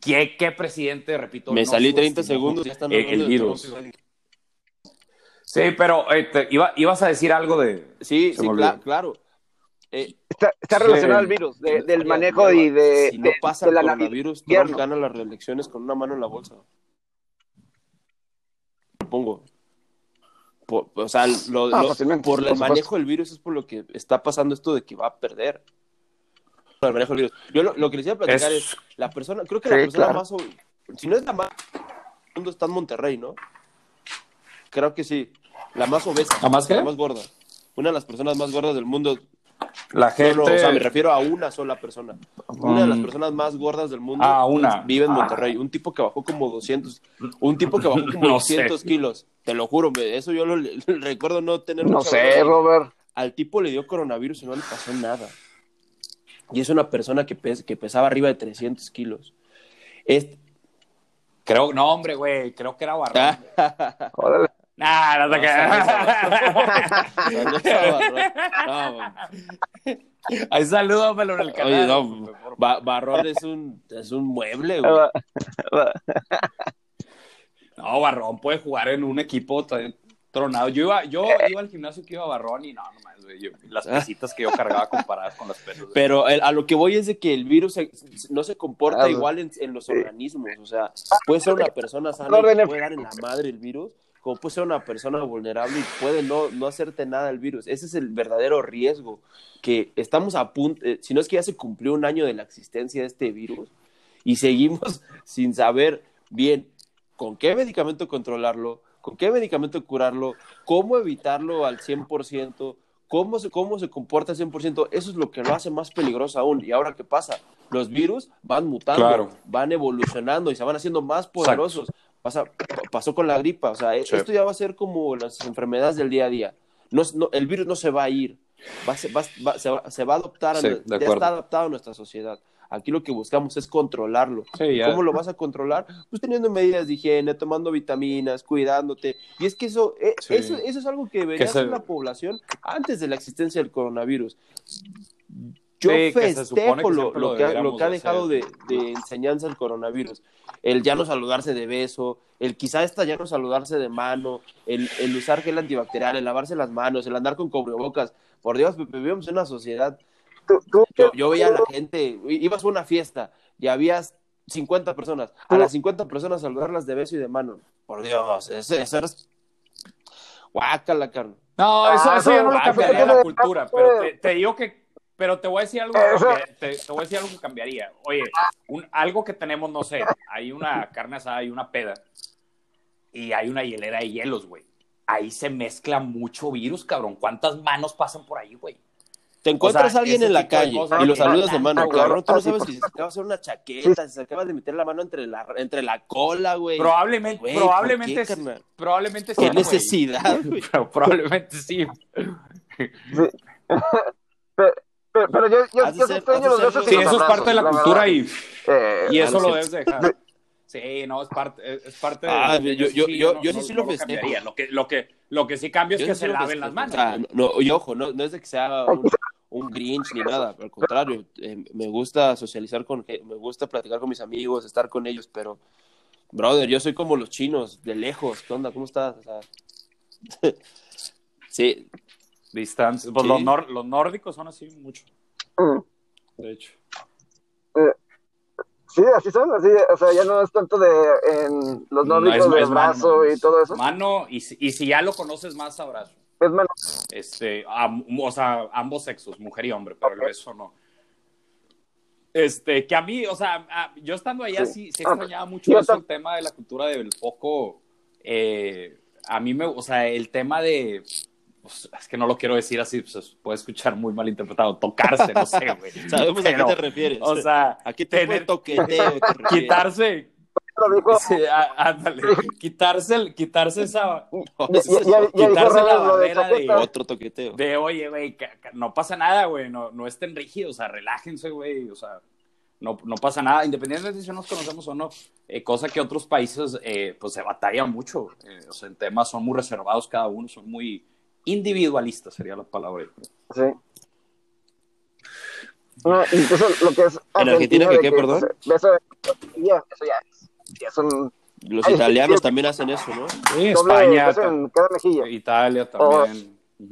Speaker 2: ¿qué, qué presidente, repito?
Speaker 3: Me
Speaker 2: no
Speaker 3: salí 30
Speaker 2: subestimó
Speaker 3: segundos, ya están
Speaker 2: el,
Speaker 3: hablando
Speaker 2: el
Speaker 3: de
Speaker 2: virus?
Speaker 3: Trump.
Speaker 2: Sí, pero eh, te- iba- ibas a decir algo de...
Speaker 3: Sí,
Speaker 2: Se
Speaker 3: sí, claro. Eh,
Speaker 1: Está, está
Speaker 2: Sí.
Speaker 1: relacionado al virus, de- del manejo y de,
Speaker 3: Si no
Speaker 1: de-
Speaker 3: pasa
Speaker 1: de
Speaker 3: el
Speaker 1: la
Speaker 3: coronavirus, Trump
Speaker 1: invierno.
Speaker 3: gana las reelecciones con una mano en la bolsa. Pongo. Por- o sea, lo-
Speaker 1: Ah,
Speaker 3: lo- por el manejo del virus es por lo que está pasando esto de que va a perder. Por el manejo del virus. Yo lo, lo que les iba a platicar
Speaker 2: Es-
Speaker 3: es, la persona, creo que
Speaker 1: Sí,
Speaker 3: la persona
Speaker 1: claro.
Speaker 3: más, si no es la más, el mundo está en Monterrey, ¿no? Creo que sí. La más obesa.
Speaker 2: ¿La más qué?
Speaker 3: La más gorda. Una de las personas más gordas del mundo
Speaker 2: La gente...
Speaker 3: Solo, o sea, me refiero a una sola persona. Una de las
Speaker 2: Mm.
Speaker 3: personas más gordas del mundo
Speaker 2: Ah, una.
Speaker 3: vive en
Speaker 2: Ah.
Speaker 3: Monterrey. Un tipo que bajó como 200, un tipo que bajó como
Speaker 2: No sé.
Speaker 3: 200 kilos. Te lo juro, me- eso yo lo, recuerdo no tener
Speaker 1: No sé,
Speaker 3: verdad.
Speaker 1: Robert.
Speaker 3: Al tipo le dio coronavirus y no le pasó nada. Y es una persona que, pes- que pesaba arriba de 300 kilos. Este-
Speaker 2: Creo, no, hombre, güey, creo que era Barrón.
Speaker 1: Órale.
Speaker 2: Nah, no te
Speaker 3: No, no, no,
Speaker 2: Ahí salúdamelo en el canal.
Speaker 3: Oye, no, Ba- Barrón es un, es un mueble, güey.
Speaker 2: No, Barrón puede jugar en un equipo tronado. Yo iba, yo
Speaker 3: Eh.
Speaker 2: iba al gimnasio que iba Barrón y no, no más, güey. yo- Las pesitas que yo cargaba comparadas con las pesas. güey.
Speaker 3: Pero el- a lo que voy es de que el virus se- no se comporta
Speaker 1: Ah,
Speaker 3: igual en, en los organismos. O sea, puede ser una persona sana y puede dar en la madre el virus, como puede ser una persona vulnerable y puede no, no hacerte nada el virus. Ese es el verdadero riesgo, que estamos a punto, eh, si no es que ya se cumplió un año de la existencia de este virus y seguimos sin saber bien con qué medicamento controlarlo, con qué medicamento curarlo, cómo evitarlo al 100%, cómo se, cómo se comporta al 100%, eso es lo que lo hace más peligroso aún. ¿Y ahora qué pasa? Los virus van mutando,
Speaker 2: Claro.
Speaker 3: van evolucionando y se van haciendo más poderosos. Pasa- pasó con la gripa, o sea,
Speaker 2: Sí.
Speaker 3: esto ya va a ser como las enfermedades del día a día. No, no- el virus no se va a ir, va, va- va- se, va, se va a adoptar,
Speaker 2: Sí,
Speaker 3: ya está adaptado a nuestra sociedad. Aquí lo que buscamos es controlarlo.
Speaker 2: Sí.
Speaker 3: ¿Cómo lo vas a controlar? Pues teniendo medidas de higiene, tomando vitaminas, cuidándote. Y es que eso, eh,
Speaker 2: Sí.
Speaker 3: eso, eso es algo que debería
Speaker 2: se-
Speaker 3: hacer la población antes de la existencia del coronavirus. Yo
Speaker 2: Sí,
Speaker 3: festejo
Speaker 2: que
Speaker 3: lo, que ha,
Speaker 2: deberíamos
Speaker 3: lo que ha
Speaker 2: de
Speaker 3: dejado de, de enseñanza el coronavirus. El ya no saludarse de beso, el quizá esta ya no saludarse de mano, el, el usar gel antibacterial, el lavarse las manos, el andar con cubrebocas. Por Dios, vivimos en una sociedad
Speaker 1: Tú- tú-
Speaker 3: yo, yo veía a la gente, ibas a una fiesta y habías 50 personas. A las 50 personas saludarlas de beso y de mano. Por Dios, eso, eso es. Guácala, carnal.
Speaker 2: No, eso,
Speaker 1: Ah,
Speaker 2: eso yo no lo la cultura, pero te, te digo que, pero te voy a decir algo, que
Speaker 1: Eso-
Speaker 2: cambia- te, te voy a decir algo que cambiaría. Oye, un- algo que tenemos, no sé, hay una carne asada, hay una peda y hay una hielera de hielos, güey. Ahí se mezcla mucho virus, cabrón. ¿Cuántas manos pasan por ahí, güey?
Speaker 3: Te encuentras
Speaker 2: O sea,
Speaker 3: a alguien en la calle y lo
Speaker 2: que
Speaker 3: saludas de mano,
Speaker 1: claro.
Speaker 3: cabrón. Tú no
Speaker 1: Ah,
Speaker 3: sabes
Speaker 1: por-
Speaker 3: si se acaba de hacer una chaqueta, si se acaba de meter la mano entre la, entre la cola, güey.
Speaker 2: Probablemente,
Speaker 3: Güey, ¿por
Speaker 2: probablemente,
Speaker 3: qué, carnal?
Speaker 2: probablemente sí.
Speaker 3: ¿Qué necesidad, güey?
Speaker 2: Pero probablemente sí.
Speaker 1: Sí. pero, pero, pero yo, yo, yo
Speaker 3: ser-
Speaker 1: extraño los besos y
Speaker 2: Sí,
Speaker 1: los
Speaker 2: eso es parte de la, cultura
Speaker 1: verdad.
Speaker 2: y,
Speaker 1: Eh,
Speaker 2: y eso
Speaker 3: ah,
Speaker 2: lo debes de dejar. Sí, no, es parte, es, es parte de.
Speaker 3: Ah, yo- yo- yo- yo
Speaker 2: no-
Speaker 3: sí
Speaker 2: no-
Speaker 3: sí lo festejo.
Speaker 2: cambiaría. Lo que, lo, que, lo que sí cambia es
Speaker 3: Yo
Speaker 2: que
Speaker 3: sí
Speaker 2: se
Speaker 3: lo
Speaker 2: laven las manos.
Speaker 3: O sea, no, y ojo, no, no es de que sea un, un Grinch ni nada, al contrario, eh, me gusta socializar con, me gusta platicar con mis amigos, estar con ellos, pero, brother, yo soy como los chinos, de lejos, ¿qué onda? ¿Cómo estás? O sea, sí,
Speaker 2: Distancia. Pues
Speaker 3: Sí.
Speaker 2: los, nor- los nórdicos son así mucho,
Speaker 1: mm.
Speaker 2: de hecho.
Speaker 1: Sí, así son, así, o sea, ya no es tanto de en los
Speaker 2: No,
Speaker 1: nórdicos
Speaker 2: es-
Speaker 1: de
Speaker 2: es mano,
Speaker 1: brazo
Speaker 2: no,
Speaker 1: y
Speaker 2: es
Speaker 1: todo eso.
Speaker 2: Mano, y, si- y si ya lo conoces más, abrazo.
Speaker 1: Es mano.
Speaker 2: Este, am- o sea, ambos sexos, mujer y hombre, pero el beso no. Este, que a mí, o sea, a- yo estando allá sí, sí extrañaba mucho
Speaker 1: Yo
Speaker 2: eso, el tema de la cultura del poco. eh, a mí me, o sea, el tema de, pues, es que no lo quiero decir así, pues, puede escuchar muy mal interpretado, tocarse, no sé, güey.
Speaker 3: sabemos a qué te refieres.
Speaker 2: O sea,
Speaker 3: ¿A qué tipo de
Speaker 2: tener-
Speaker 3: toqueteo te
Speaker 2: quitarse, sí, ándale, quitarse, el- quitarse esa,
Speaker 3: No,
Speaker 1: ya,
Speaker 3: ese es
Speaker 1: ya, ya dijo
Speaker 2: quitarse la
Speaker 1: de
Speaker 2: barrera de-
Speaker 1: chaqueta.
Speaker 3: otro toqueteo.
Speaker 2: de oye, güey, no pasa nada, güey, no, no estén rígidos, o sea, relájense, güey, o sea, no, no pasa nada, independientemente de si nos conocemos o no, eh, cosa que otros países, eh, pues se batalla mucho, eh, o sea, en temas son muy reservados cada uno, son muy individualistas, sería la palabra.
Speaker 1: Sí. No, incluso lo que es
Speaker 3: ¿En Argentina
Speaker 1: de
Speaker 3: qué,
Speaker 1: que
Speaker 3: perdón?
Speaker 1: de ya, eso ya es. Ya son
Speaker 3: Los
Speaker 1: Ay,
Speaker 3: italianos
Speaker 1: sí,
Speaker 3: también hacen eso, ¿no?
Speaker 2: Sí,
Speaker 1: doble
Speaker 2: España,
Speaker 1: beso
Speaker 2: ta-
Speaker 1: en cada mejilla.
Speaker 2: Italia también. Ujú.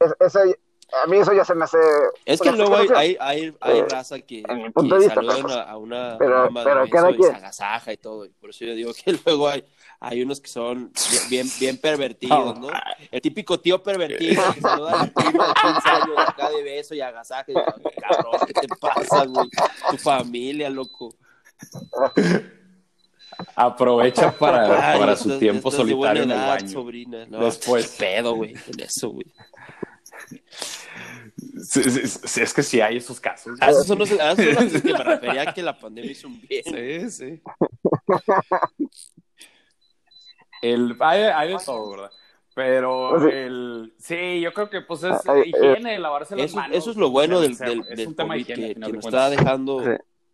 Speaker 1: Es- ese- a mí eso ya se me hace.
Speaker 3: Es que luego hay, hay, hay, hay
Speaker 1: Eh,
Speaker 3: raza que,
Speaker 1: en mi punto
Speaker 3: que
Speaker 1: de vista,
Speaker 3: saludan
Speaker 1: pues,
Speaker 3: a, a una
Speaker 1: pero-
Speaker 3: de
Speaker 1: pero
Speaker 3: beso
Speaker 1: cada
Speaker 3: y se agasaja y todo. Y por eso yo digo que luego hay, hay unos que son bien, bien, pervertidos, ¿no? El típico tío pervertido que saluda a la prima de 15 años acá de beso y agasaje. Cabrón, ¿qué te pasa, güey? Tu familia, loco.
Speaker 2: Aprovecha para,
Speaker 3: Ay,
Speaker 2: para su tiempo solitario en el
Speaker 3: edad,
Speaker 2: baño.
Speaker 3: sobrina. No,
Speaker 2: Después.
Speaker 3: pedo, güey, con eso, güey.
Speaker 2: Sí, sí, sí, es que sí hay esos casos.
Speaker 3: A esos son los, a esos son los que me refería que la pandemia hizo un bien.
Speaker 2: Sí, sí. El, hay, hay de todo, ¿verdad? Pero
Speaker 1: Sí.
Speaker 2: el, sí, yo creo que pues es
Speaker 1: Ay, eh,
Speaker 2: higiene, lavarse las
Speaker 3: Eso,
Speaker 2: manos.
Speaker 3: eso es lo bueno del, del,
Speaker 2: es
Speaker 3: del
Speaker 2: un tema de higiene,
Speaker 3: que, nos está dejando
Speaker 1: Sí.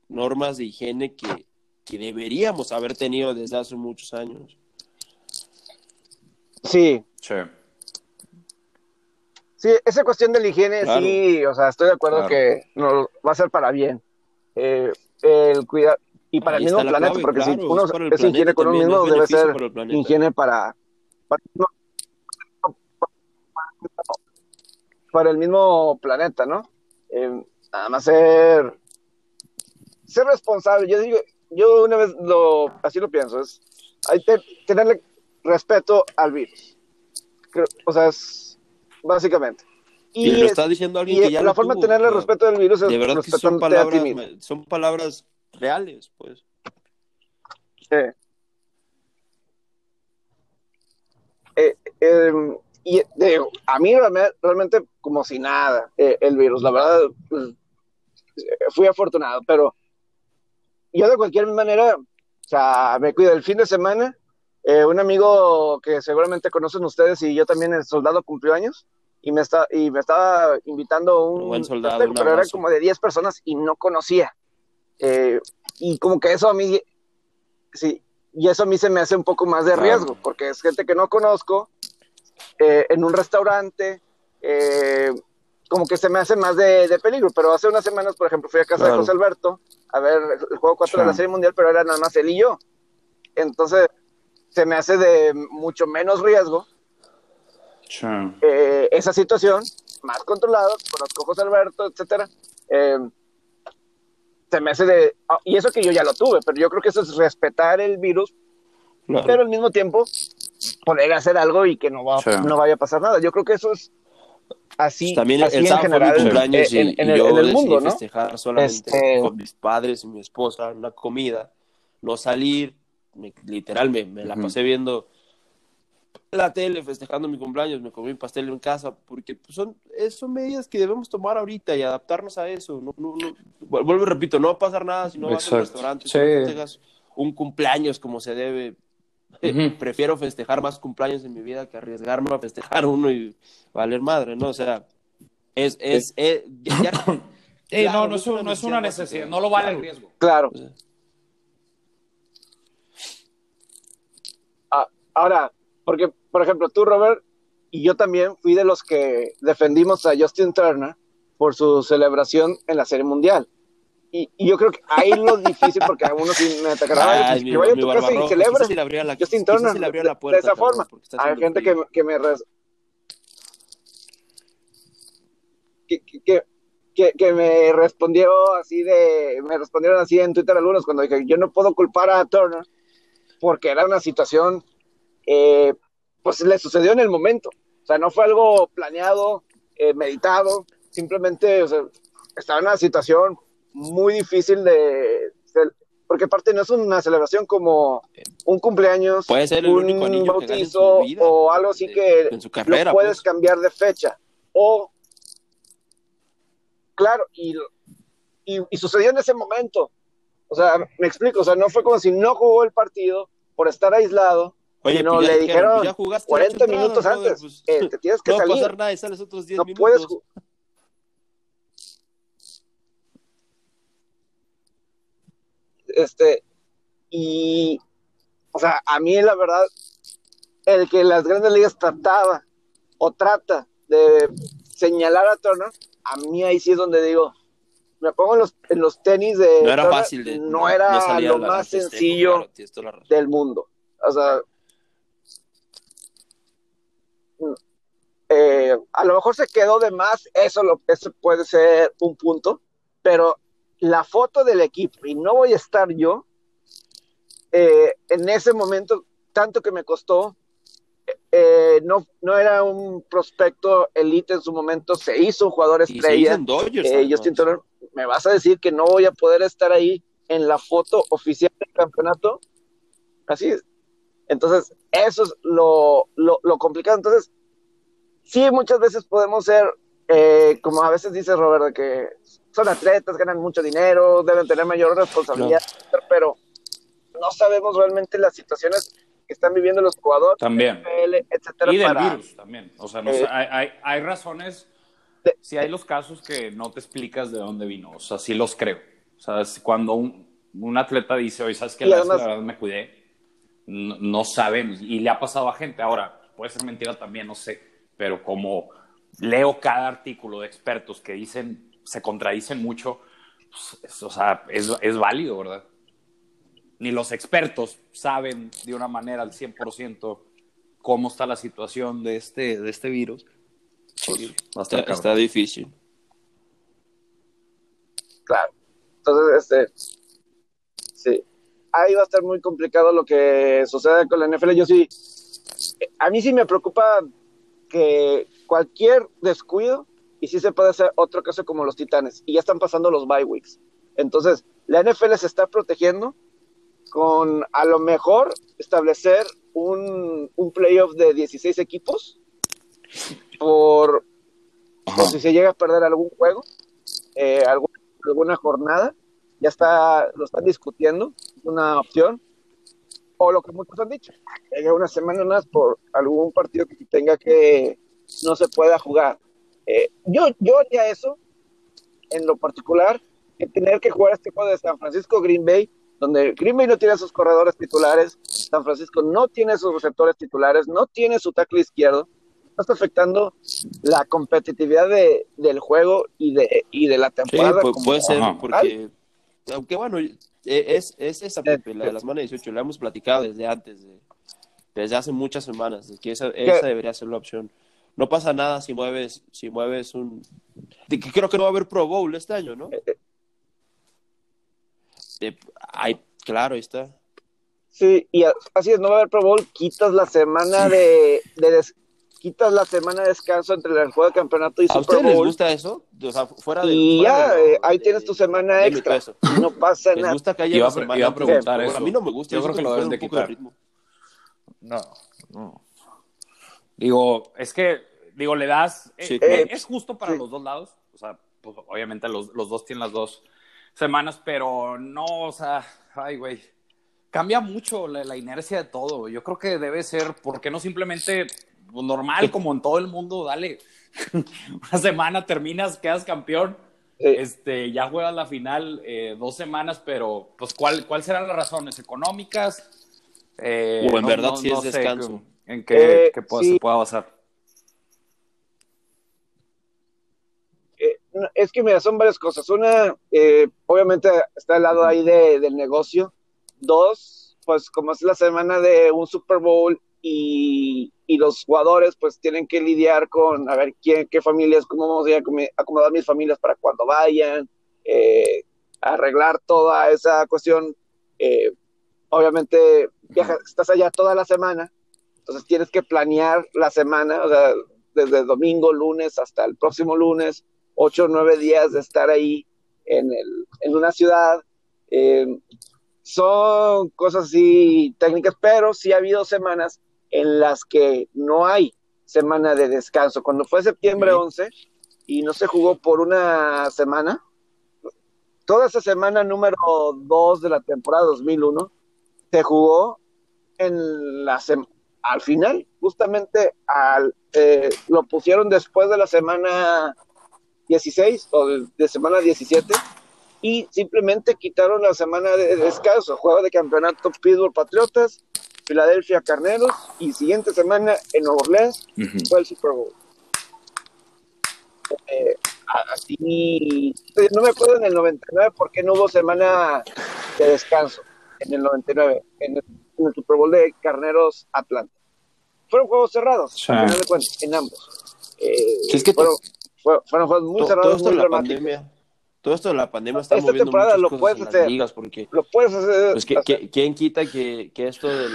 Speaker 3: normas de higiene que, que deberíamos haber tenido desde hace muchos años.
Speaker 1: Sí,
Speaker 2: Sí.
Speaker 1: sí, esa cuestión de la higiene,
Speaker 3: Claro.
Speaker 1: sí, o sea, estoy de acuerdo
Speaker 2: Claro.
Speaker 1: que no, va a ser para bien. Eh, el cuidar. Y para
Speaker 3: Ahí
Speaker 1: el mismo planeta,
Speaker 3: clave,
Speaker 1: porque si
Speaker 3: claro,
Speaker 1: uno
Speaker 3: es el
Speaker 1: es
Speaker 3: planeta
Speaker 1: con uno mismo, debe ser
Speaker 3: para
Speaker 1: higiene para, para, para el mismo planeta, ¿no? Eh, nada más ser, ser responsable. Yo digo, yo una vez lo, así lo pienso, es hay que tenerle respeto al virus. Creo- o sea, es básicamente.
Speaker 3: Y,
Speaker 1: Y,
Speaker 3: lo
Speaker 1: es-
Speaker 3: está diciendo alguien
Speaker 1: y
Speaker 3: que ya
Speaker 1: la
Speaker 3: lo
Speaker 1: forma
Speaker 3: tuvo,
Speaker 1: de tenerle respeto al virus es
Speaker 3: De verdad que son
Speaker 1: respetándote a ti
Speaker 3: palabras,
Speaker 1: mismo.
Speaker 3: son palabras reales, pues.
Speaker 1: Eh, eh, eh, y digo, a mí realme- realmente como si nada eh, el virus, la verdad pues, eh, fui afortunado, pero yo de cualquier manera, o sea, me cuido el fin de semana, eh, un amigo que seguramente conocen ustedes y yo también, el soldado cumplió años y me, está, y me estaba invitando un,
Speaker 3: Buen soldado,
Speaker 1: festejo,
Speaker 3: un
Speaker 1: pero era como de 10 personas y no conocía. Eh, y como que eso a mí sí, y eso a mí se me hace un poco más de riesgo, porque es gente que no conozco, eh, en un restaurante, eh, como que se me hace más de, de peligro, pero hace unas semanas, por ejemplo, fui a casa
Speaker 3: Claro.
Speaker 1: de José Alberto a ver el juego 4 de la. Serie Mundial, pero era nada más él y yo. Entonces, se me hace de mucho menos riesgo eh, esa situación, más controlado, conozco a José Alberto, etcétera. Se me hace de. ah, Y eso que yo ya lo tuve, pero yo creo que eso es respetar el virus,
Speaker 3: Claro.
Speaker 1: pero al mismo tiempo poder hacer algo y que no, va,
Speaker 2: Sí.
Speaker 1: no vaya a pasar nada. Yo creo que eso es así,
Speaker 3: Pues también
Speaker 1: así
Speaker 3: el
Speaker 1: en
Speaker 3: fue mi
Speaker 1: general
Speaker 3: cumpleaños
Speaker 1: en,
Speaker 3: y,
Speaker 1: en
Speaker 3: y
Speaker 1: el,
Speaker 3: yo
Speaker 1: en el
Speaker 3: decidí
Speaker 1: mundo, ¿no?
Speaker 3: festejar solamente
Speaker 1: Este-
Speaker 3: con mis padres y mi esposa, una comida, no salir, me- literal me, me la pasé viendo la tele, festejando mi cumpleaños, me comí un pastel en casa, porque pues, son, son medidas que debemos tomar ahorita y adaptarnos a eso. No, no, no- vu- vuelvo y repito, no va a pasar nada si no vas a un restaurante, si no festejas un cumpleaños como se debe. Prefiero festejar más cumpleaños en mi vida que arriesgarme a festejar uno y valer madre, ¿no? O sea, es, es, es- ya- ya-
Speaker 2: Eh,
Speaker 3: Claro,
Speaker 2: no, no es, un- no es una necesidad, no lo vale el riesgo.
Speaker 1: Claro.
Speaker 3: O sea,
Speaker 1: Ah, ahora, porque, por ejemplo, tú, Robert, y yo también fui de los que defendimos a Justin Turner por su celebración en la Serie Mundial. Y, y yo creo que ahí lo difícil, porque algunos sí me atacarán, "Ay,
Speaker 3: Ay,
Speaker 1: pues,
Speaker 3: mi-
Speaker 1: que vaya a tu casa y
Speaker 3: le abría la-
Speaker 1: Justin Turner,
Speaker 3: le
Speaker 1: de-
Speaker 3: la puerta,
Speaker 1: de esa
Speaker 3: cabrón,
Speaker 1: forma. Hay gente que, que me que- que- que me respondió así de, me respondieron así en Twitter algunos cuando dije, yo no puedo culpar a Turner porque era una situación, eh, pues le sucedió en el momento. O sea, no fue algo planeado, eh, meditado, simplemente, o sea, estaba en una situación muy difícil de, de- porque aparte no es una celebración como un cumpleaños,
Speaker 3: Puede ser el
Speaker 1: un
Speaker 3: único anillo que
Speaker 1: bautizo
Speaker 3: vida,
Speaker 1: o algo así
Speaker 3: de-
Speaker 1: que
Speaker 3: carrera,
Speaker 1: lo puedes
Speaker 3: pues.
Speaker 1: cambiar de fecha. O, claro, y, y, y sucedió en ese momento. O sea, me explico, o sea, no fue como si no jugó el partido por estar aislado,
Speaker 3: Oye,
Speaker 1: sino
Speaker 3: pues ya
Speaker 1: le
Speaker 3: dijeron,
Speaker 1: dijeron
Speaker 3: pues ya jugaste
Speaker 1: 40
Speaker 3: ocho entradas,
Speaker 1: minutos
Speaker 3: brother,
Speaker 1: antes,
Speaker 3: pues,
Speaker 1: eh, te tienes que
Speaker 3: no
Speaker 1: salir.
Speaker 3: pasar nada y sales otros 10
Speaker 1: no
Speaker 3: minutos.
Speaker 1: puedes este y o sea a mí la verdad el que las grandes ligas trataba o trata de señalar a Turner a mí ahí sí es donde digo me pongo en los, en los tenis de
Speaker 3: no era
Speaker 1: Turner,
Speaker 3: fácil de
Speaker 1: no era
Speaker 3: salía
Speaker 1: lo
Speaker 3: la-
Speaker 1: más sencillo
Speaker 3: claro, la razón.
Speaker 1: del mundo. O sea, eh, a lo mejor se quedó de más, eso, lo, eso puede ser un punto, pero la foto del equipo, y no voy a estar yo, eh, en ese momento, tanto que me costó, eh, no, no era un prospecto elite en su momento, se hizo un jugador
Speaker 3: Y se hizo
Speaker 1: estrella.
Speaker 3: en Dodgers,
Speaker 1: Eh. Justin Turner, ¿me vas a decir que no voy a poder estar ahí en la foto oficial del campeonato? Así es. Entonces, eso es lo, lo, lo complicado. Entonces, sí, muchas veces podemos ser, eh, como a veces dice Robert, de que son atletas, ganan mucho dinero, deben tener mayor responsabilidad, pero no sabemos realmente las situaciones que están viviendo los jugadores,
Speaker 2: También.
Speaker 1: NFL, etcétera,
Speaker 2: Y del
Speaker 1: para-
Speaker 2: virus también. O sea, no
Speaker 1: Eh,
Speaker 2: hay, hay, hay razones.
Speaker 1: de-
Speaker 2: Si hay los casos que no te explicas de dónde vino. O sea, sí los creo. O sea, es cuando un, un atleta dice, oye, ¿sabes qué? La,
Speaker 1: además-
Speaker 2: la verdad me cuidé. No, no saben. Y le ha pasado a gente. Ahora, puede ser mentira también, no sé. Pero como leo cada artículo de expertos que dicen, se contradicen mucho, pues, es- o sea, es, es válido, ¿verdad? Ni los expertos saben de una manera al 100% cómo está la situación de este, de este virus. Pues,
Speaker 3: está difícil.
Speaker 1: Claro. Entonces, este, sí, ahí va a estar muy complicado lo que suceda con la NFL. Yo sí, a mí sí me preocupa que cualquier descuido, y sí se puede hacer otro caso como los Titanes, y ya están pasando los bye weeks. Entonces, la NFL se está protegiendo con a lo mejor establecer un, un playoff de 16 equipos por, por si se llega a perder algún juego, eh, algún- alguna jornada, ya está, lo están discutiendo, es una opción, o lo que muchos han dicho, que haya una semana más por algún partido que tenga que no se pueda jugar. Eh, yo, yo haría eso, en lo particular, que tener que jugar este juego de San Francisco Green Bay, donde Green Bay no tiene sus corredores titulares, San Francisco no tiene sus receptores titulares, no tiene su tackle izquierdo, no está afectando la competitividad de, del juego y de, y de la
Speaker 3: Sí,
Speaker 1: temporada.
Speaker 3: pu-
Speaker 1: como
Speaker 3: puede ser, porque, aunque bueno, es, es esa, Pepe, la de la semana 18, la hemos platicado desde antes, de- desde hace muchas semanas, que esa, esa debería ser la opción. No pasa nada si mueves, si mueves un... creo que no va a haber Pro Bowl este año, ¿no? Eh, ay, claro, ahí está.
Speaker 1: Sí, y así es, no va a haber Pro Bowl, quitas la semana de, de des, quitas la semana de descanso entre el juego de campeonato y
Speaker 3: ¿A
Speaker 1: Super
Speaker 3: ustedes les
Speaker 1: Bowl.
Speaker 3: gusta eso? O sea, fuera de.
Speaker 1: y
Speaker 3: fuera
Speaker 1: ya,
Speaker 3: de
Speaker 1: eh, ahí
Speaker 3: de-
Speaker 1: tienes tu semana
Speaker 3: de
Speaker 1: extra.
Speaker 3: eso.
Speaker 1: no pasa
Speaker 3: ¿Les
Speaker 1: nada.
Speaker 3: gusta que haya
Speaker 2: Iba a
Speaker 3: una
Speaker 2: pre-
Speaker 3: semana
Speaker 2: iba a preguntar eso.
Speaker 3: A mí no me gusta.
Speaker 2: Yo creo que lo deben de
Speaker 3: un poco de
Speaker 2: quitar.
Speaker 3: ritmo.
Speaker 2: No, no. Digo, es que, digo, le das. eh,
Speaker 3: Sí,
Speaker 2: eh,
Speaker 3: claro.
Speaker 2: es justo para
Speaker 1: Sí.
Speaker 2: los dos lados. O sea, pues, obviamente los, los dos tienen las dos semanas, pero no, o sea, ay, güey. Cambia mucho la, la inercia de todo. Yo creo que debe ser, ¿por qué no simplemente normal, como en todo el mundo? Dale. Una semana terminas, quedas campeón.
Speaker 1: Sí.
Speaker 2: Este, ya juegas la final eh, dos semanas, pero pues ¿cuál, cuál serán las razones económicas? Eh,
Speaker 3: O en verdad sí es
Speaker 2: sé
Speaker 3: descanso.
Speaker 2: en qué,
Speaker 1: Eh,
Speaker 2: qué pueda-
Speaker 1: sí.
Speaker 2: se pueda basar.
Speaker 1: No, es que mira, son varias cosas. Una, obviamente está al lado ahí de, del negocio. Dos, pues como es la semana de un Super Bowl y, y los jugadores pues tienen que lidiar con a ver quién, qué familias, cómo vamos a acomodar mis familias para cuando vayan, eh, arreglar toda esa cuestión. Eh, obviamente viajas, estás allá toda la semana, entonces tienes que planear la semana, o sea, desde domingo, lunes hasta el próximo lunes, ocho o nueve días de estar ahí en, el, en una ciudad. Eh, son cosas así técnicas, pero sí ha habido semanas en las que no hay semana de descanso. Cuando fue septiembre
Speaker 2: Ok.
Speaker 1: 11 y no se jugó por una semana, toda esa semana número 2 de la temporada 2001 se jugó en la sem- al final, justamente al, eh, lo pusieron después de la semana 16 o de, de semana 17 y simplemente quitaron la semana de descanso, juego de campeonato Pittsburgh Patriotas, Filadelfia Carneros y siguiente semana en Nueva Orleans fue el Super Bowl. Eh, así, no me acuerdo en el 99 por qué no hubo semana de descanso en el 99, en el, en el Super Bowl de Carneros Atlanta. Fueron juegos cerrados,
Speaker 2: Sí.
Speaker 1: al final de cuentas, en ambos. Eh,
Speaker 3: Sí, es que
Speaker 1: fueron, fue- fueron juegos muy cerrados, muy dramáticos.
Speaker 3: pandemia. Todo esto de la pandemia está
Speaker 1: Esta
Speaker 3: moviendo muchas
Speaker 1: lo
Speaker 3: cosas
Speaker 1: puedes
Speaker 3: en las
Speaker 1: hacer.
Speaker 3: ligas porque
Speaker 1: Lo puedes hacer.
Speaker 3: Pues que,
Speaker 1: hacer.
Speaker 3: que- ¿quién quita que, que esto del...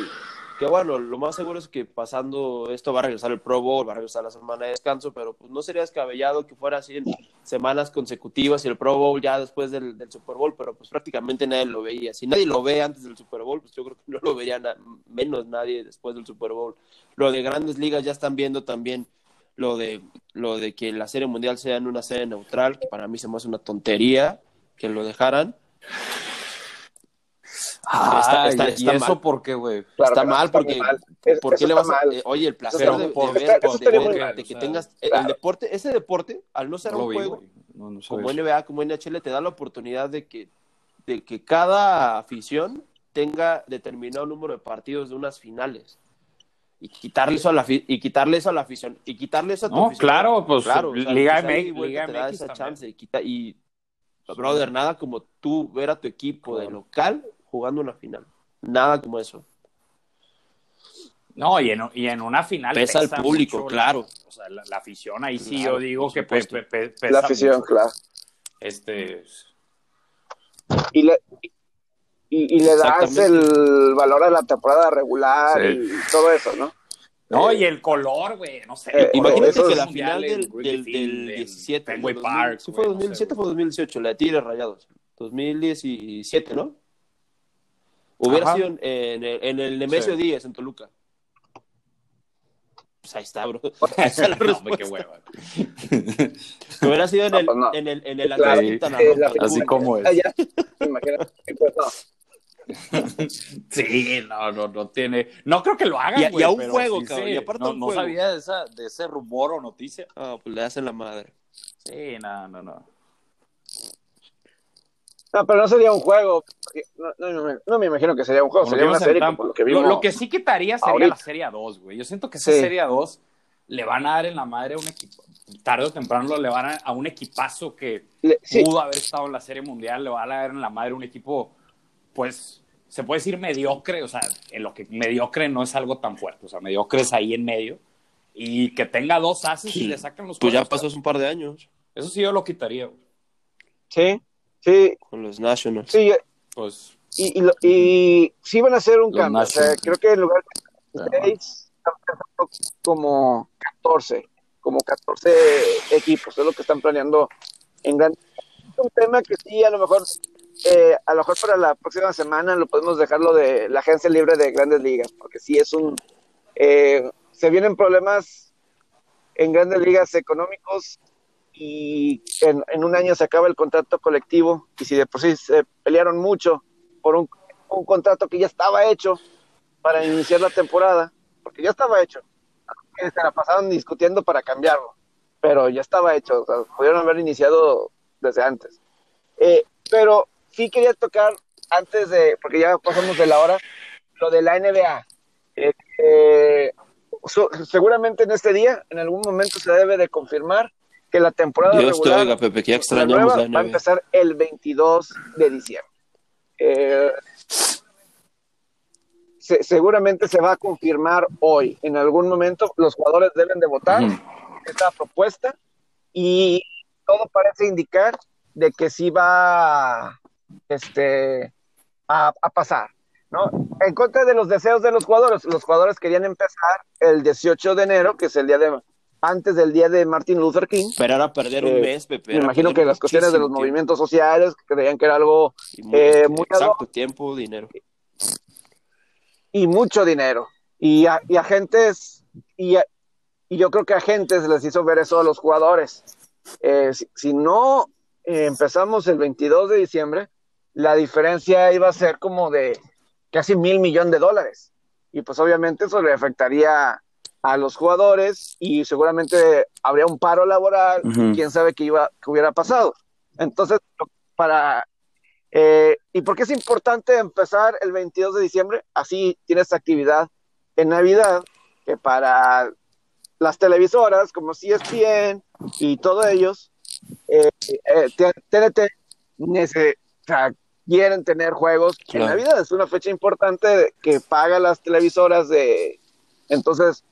Speaker 3: Que bueno, lo más seguro es que pasando esto va a regresar el Pro Bowl, va a regresar la semana de descanso, pero pues no sería descabellado que fuera así en semanas consecutivas y el Pro Bowl ya después del, del Super Bowl, pero pues prácticamente nadie lo veía. Si nadie lo ve antes del Super Bowl, pues yo creo que no lo vería na- menos nadie después del Super Bowl. Lo de grandes ligas ya están viendo también lo de, lo de que la Serie Mundial sea en una sede neutral, que para mí se me hace una tontería que lo dejaran. Está-
Speaker 2: Ah,
Speaker 3: está-
Speaker 2: ¿y-
Speaker 3: está
Speaker 2: ¿Y eso
Speaker 3: mal.
Speaker 2: por qué, güey?
Speaker 1: Claro
Speaker 3: está mal
Speaker 1: está
Speaker 3: porque
Speaker 1: mal. Es-
Speaker 3: ¿por qué
Speaker 1: eso
Speaker 3: le vas a
Speaker 1: mal.
Speaker 3: eh, oye el placer
Speaker 2: Pero
Speaker 3: de,
Speaker 2: por-
Speaker 3: de ver de- que
Speaker 2: o sea,
Speaker 3: tengas el, deporte ese deporte al no ser
Speaker 2: No
Speaker 3: un
Speaker 2: vi,
Speaker 3: juego
Speaker 2: güey. No, no
Speaker 3: como
Speaker 2: eso.
Speaker 3: NBA como NHL te da la oportunidad de que de que cada afición tenga determinado número de partidos de unas finales y quitarle eso a la y quitarle eso a la afición y quitarle eso a tu
Speaker 2: No,
Speaker 3: afición
Speaker 2: claro, pues,
Speaker 3: claro o sea,
Speaker 2: Liga
Speaker 3: y
Speaker 2: MX, Liga
Speaker 3: te da
Speaker 2: MX
Speaker 3: esa
Speaker 2: también.
Speaker 3: chance y quita y brother nada como tú ver a tu equipo de local jugando una final nada como eso
Speaker 2: No, y en, y en una final.
Speaker 3: Pesa el público,
Speaker 2: mucho,
Speaker 3: claro.
Speaker 2: O sea, la, la afición, ahí sí
Speaker 3: Claro,
Speaker 2: yo digo que pe-
Speaker 3: supuesto.
Speaker 2: pe- pe- pesa
Speaker 1: La afición,
Speaker 2: mucho.
Speaker 1: claro.
Speaker 2: Este.
Speaker 1: y le, y, y le das el valor a la temporada regular
Speaker 2: Sí.
Speaker 1: y todo eso, ¿no?
Speaker 2: No,
Speaker 1: Eh,
Speaker 2: y el color, güey, no sé.
Speaker 1: eh,
Speaker 2: el color
Speaker 3: Imagínate que la final del, del, del
Speaker 2: en
Speaker 3: 17,
Speaker 2: Fenway Park.
Speaker 3: ¿sí fue
Speaker 2: güey, no sé,
Speaker 3: 2017 o
Speaker 2: güey.
Speaker 3: fue 2018? La de Tigres Rayados. 2017, ¿no? Hubiera
Speaker 2: Ajá.
Speaker 3: sido en, en el, en el Nemesio
Speaker 2: Sí.
Speaker 3: Díaz, en Toluca. Pues ahí está, bro. Esa es la
Speaker 2: No, hombre, qué
Speaker 3: respuesta.
Speaker 2: hueva.
Speaker 3: Hubiera sido en
Speaker 1: No,
Speaker 3: el,
Speaker 1: pues no.
Speaker 3: en el, en el
Speaker 1: Claro,
Speaker 3: Quintana
Speaker 1: eh,
Speaker 3: Roo,
Speaker 1: la
Speaker 3: para
Speaker 2: Así como es.
Speaker 1: Allá, imagínate, pues no.
Speaker 2: Sí, no, no, no tiene. No creo que lo hagan.
Speaker 3: Y a- y a un
Speaker 2: pero
Speaker 3: juego,
Speaker 2: sí
Speaker 3: cabrón,
Speaker 2: sé.
Speaker 3: y aparte
Speaker 2: no,
Speaker 3: un
Speaker 2: no
Speaker 3: juego.
Speaker 2: sabía de, esa, de ese rumor o noticia.
Speaker 3: Ah, pues le hacen la madre.
Speaker 2: Sí, no, no, no.
Speaker 1: No, pero no sería un juego. No, no, no me- no me imagino que sería un juego,
Speaker 2: lo
Speaker 1: sería una serie como lo que
Speaker 2: Lo-
Speaker 1: vimos.
Speaker 2: Lo, que sí quitaría sería
Speaker 1: ahorita.
Speaker 2: la Serie 2, güey. Yo siento que esa
Speaker 1: Sí.
Speaker 2: Serie 2 le van a dar en la madre a un equipo. Tarde o temprano le van a, a un equipazo que
Speaker 1: Le- sí,
Speaker 2: pudo haber estado en la Serie Mundial. Le van a dar en la madre a un equipo, pues, se puede decir mediocre. O sea, en lo que mediocre no es algo tan fuerte. O sea, mediocre es ahí en medio. Y que tenga dos haces y le sacan los
Speaker 3: Pues ya pasó hace un par de años
Speaker 2: Eso sí yo lo quitaría, güey.
Speaker 1: sí, sí,
Speaker 3: con los Nationals.
Speaker 1: sí, yo-
Speaker 2: Pues,
Speaker 1: y, y, lo- y sí van a hacer un
Speaker 4: Los
Speaker 1: cambio. O sea, creo que en lugar de
Speaker 4: Ajá.
Speaker 1: 6, están pensando como 14, como 14 equipos, es lo que están planeando en gran. Es un tema que sí, a lo mejor, eh, a lo mejor para la próxima semana lo podemos dejarlo de la agencia libre de grandes ligas, porque sí es un. eh, se vienen problemas en grandes ligas económicos y en, en un año se acaba el contrato colectivo y si de por sí se pelearon mucho por un, un contrato que ya estaba hecho para iniciar la temporada, porque ya estaba hecho, se la pasaron discutiendo para cambiarlo, pero ya estaba hecho, pudieron haber iniciado desde antes. Eh, pero sí quería tocar antes de, porque ya pasamos de la hora, lo de la NBA. Eh, eh, so- seguramente en este día, en algún momento se debe de confirmar que la temporada
Speaker 3: Dios te
Speaker 1: regular
Speaker 3: oiga, Pepe, que
Speaker 1: la
Speaker 3: la
Speaker 1: va a
Speaker 3: NBA.
Speaker 1: empezar el 22 de diciembre. Eh, se- seguramente se va a confirmar hoy. En algún momento los jugadores deben de votar esta propuesta y todo parece indicar de que sí va este, a, a pasar. ¿no? En contra de los deseos de los jugadores, los jugadores querían empezar el 18 de enero, que es el día de antes del día de Martin Luther King.
Speaker 3: Pero era perder un
Speaker 1: Eh,
Speaker 3: mes, Pepe.
Speaker 1: Me imagino que las cuestiones de los movimientos sociales creían que era algo eh,
Speaker 3: mu-
Speaker 1: muy hoc.
Speaker 3: Exacto, tiempo, dinero.
Speaker 1: y mucho dinero. Y, a- y agentes, y, a- y yo creo que agentes les hizo ver eso a los jugadores. Eh, si, si no eh, empezamos el 22 de diciembre, la diferencia iba a ser como de casi mil millones de dólares. Y pues obviamente eso le afectaría a los jugadores y seguramente habría un paro laboral,
Speaker 4: Ujú.
Speaker 1: quién sabe qué, iba, qué hubiera pasado. Entonces, para eh, ¿Y por qué es importante empezar el 22 de diciembre? Así tienes actividad en Navidad, que para las televisoras como ESPN y todos ellos, eh, eh, TNT o sea, quieren tener juegos en. Navidad. Es una fecha importante que paga las televisoras de... Entonces,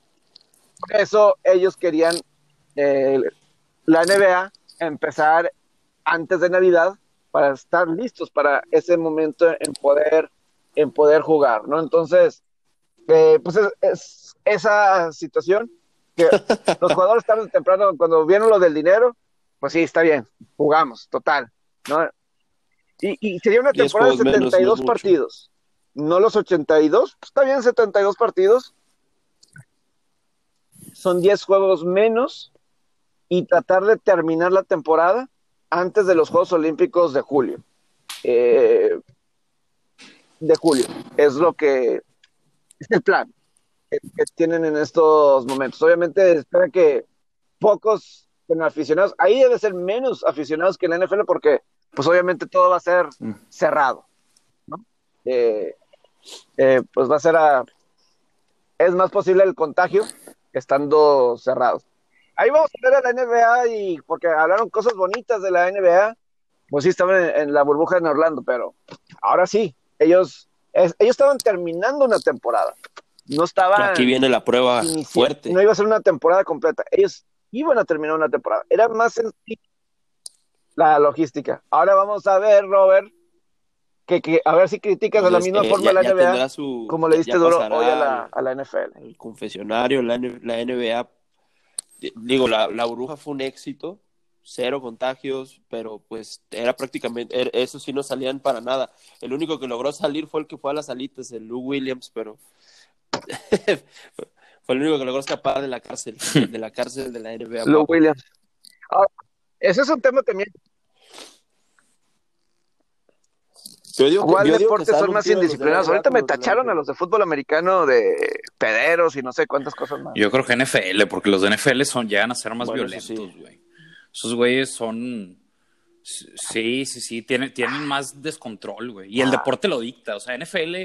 Speaker 1: por eso ellos querían eh, la NBA empezar antes de Navidad para estar listos para ese momento en poder en poder jugar, ¿no? Entonces, eh, pues es, es esa situación que los jugadores tarde o temprano, cuando vieron lo del dinero, pues sí, está bien, jugamos, total, ¿no? Y, y sería una
Speaker 3: 10
Speaker 1: temporada de
Speaker 3: juegos menos,
Speaker 1: 72
Speaker 3: no
Speaker 1: partidos, no los 82, pues está bien 72 partidos, son 10 juegos menos y tratar de terminar la temporada antes de los Juegos Olímpicos de julio. Eh, de julio. Es lo que es el plan que, que tienen en estos momentos. Obviamente esperan que pocos aficionados. Ahí debe ser menos aficionados que en la NFL porque pues obviamente todo va a ser
Speaker 4: Mm.
Speaker 1: cerrado. ¿no? Eh, eh, pues va a ser a... Es más posible el contagio estando cerrados. Ahí vamos a ver a la NBA y porque hablaron cosas bonitas de la NBA, pues sí estaban en, en la burbuja en Orlando, pero ahora sí, ellos, es- ellos estaban terminando una temporada, no estaban
Speaker 3: Aquí viene la prueba fuerte.
Speaker 1: no iba a ser una temporada completa, ellos iban a terminar una temporada, era más sencillo la logística. Ahora vamos a ver, Robert, que, que a ver si criticas de la misma
Speaker 3: eh,
Speaker 1: forma
Speaker 3: ya-
Speaker 1: la NBA,
Speaker 3: su-
Speaker 1: como le diste duro hoy a la, a la NFL.
Speaker 3: el confesionario, la, la NBA, di- digo, la, la burbuja fue un éxito, cero contagios, pero pues era prácticamente, er- eso sí no salían para nada. El único que logró salir fue el que fue a las alitas, el Lou Williams, pero fue el único que logró escapar de la cárcel, de la cárcel de la NBA.
Speaker 1: Lou Williams. Ese es un tema también.
Speaker 3: Yo digo que-
Speaker 1: ¿Cuál
Speaker 3: yo digo que
Speaker 1: deporte
Speaker 3: sale
Speaker 1: son más indisciplinados? Ahorita me tacharon a los de fútbol americano de pederos y no sé cuántas cosas más.
Speaker 2: Yo creo que NFL, porque los de NFL son, llegan a ser más
Speaker 3: Bueno, eso
Speaker 2: violentos,
Speaker 3: sí.
Speaker 2: güey. Esos güeyes son. Sí, sí, sí, tienen, tienen más descontrol, güey. Y el deporte lo dicta. O sea, NFL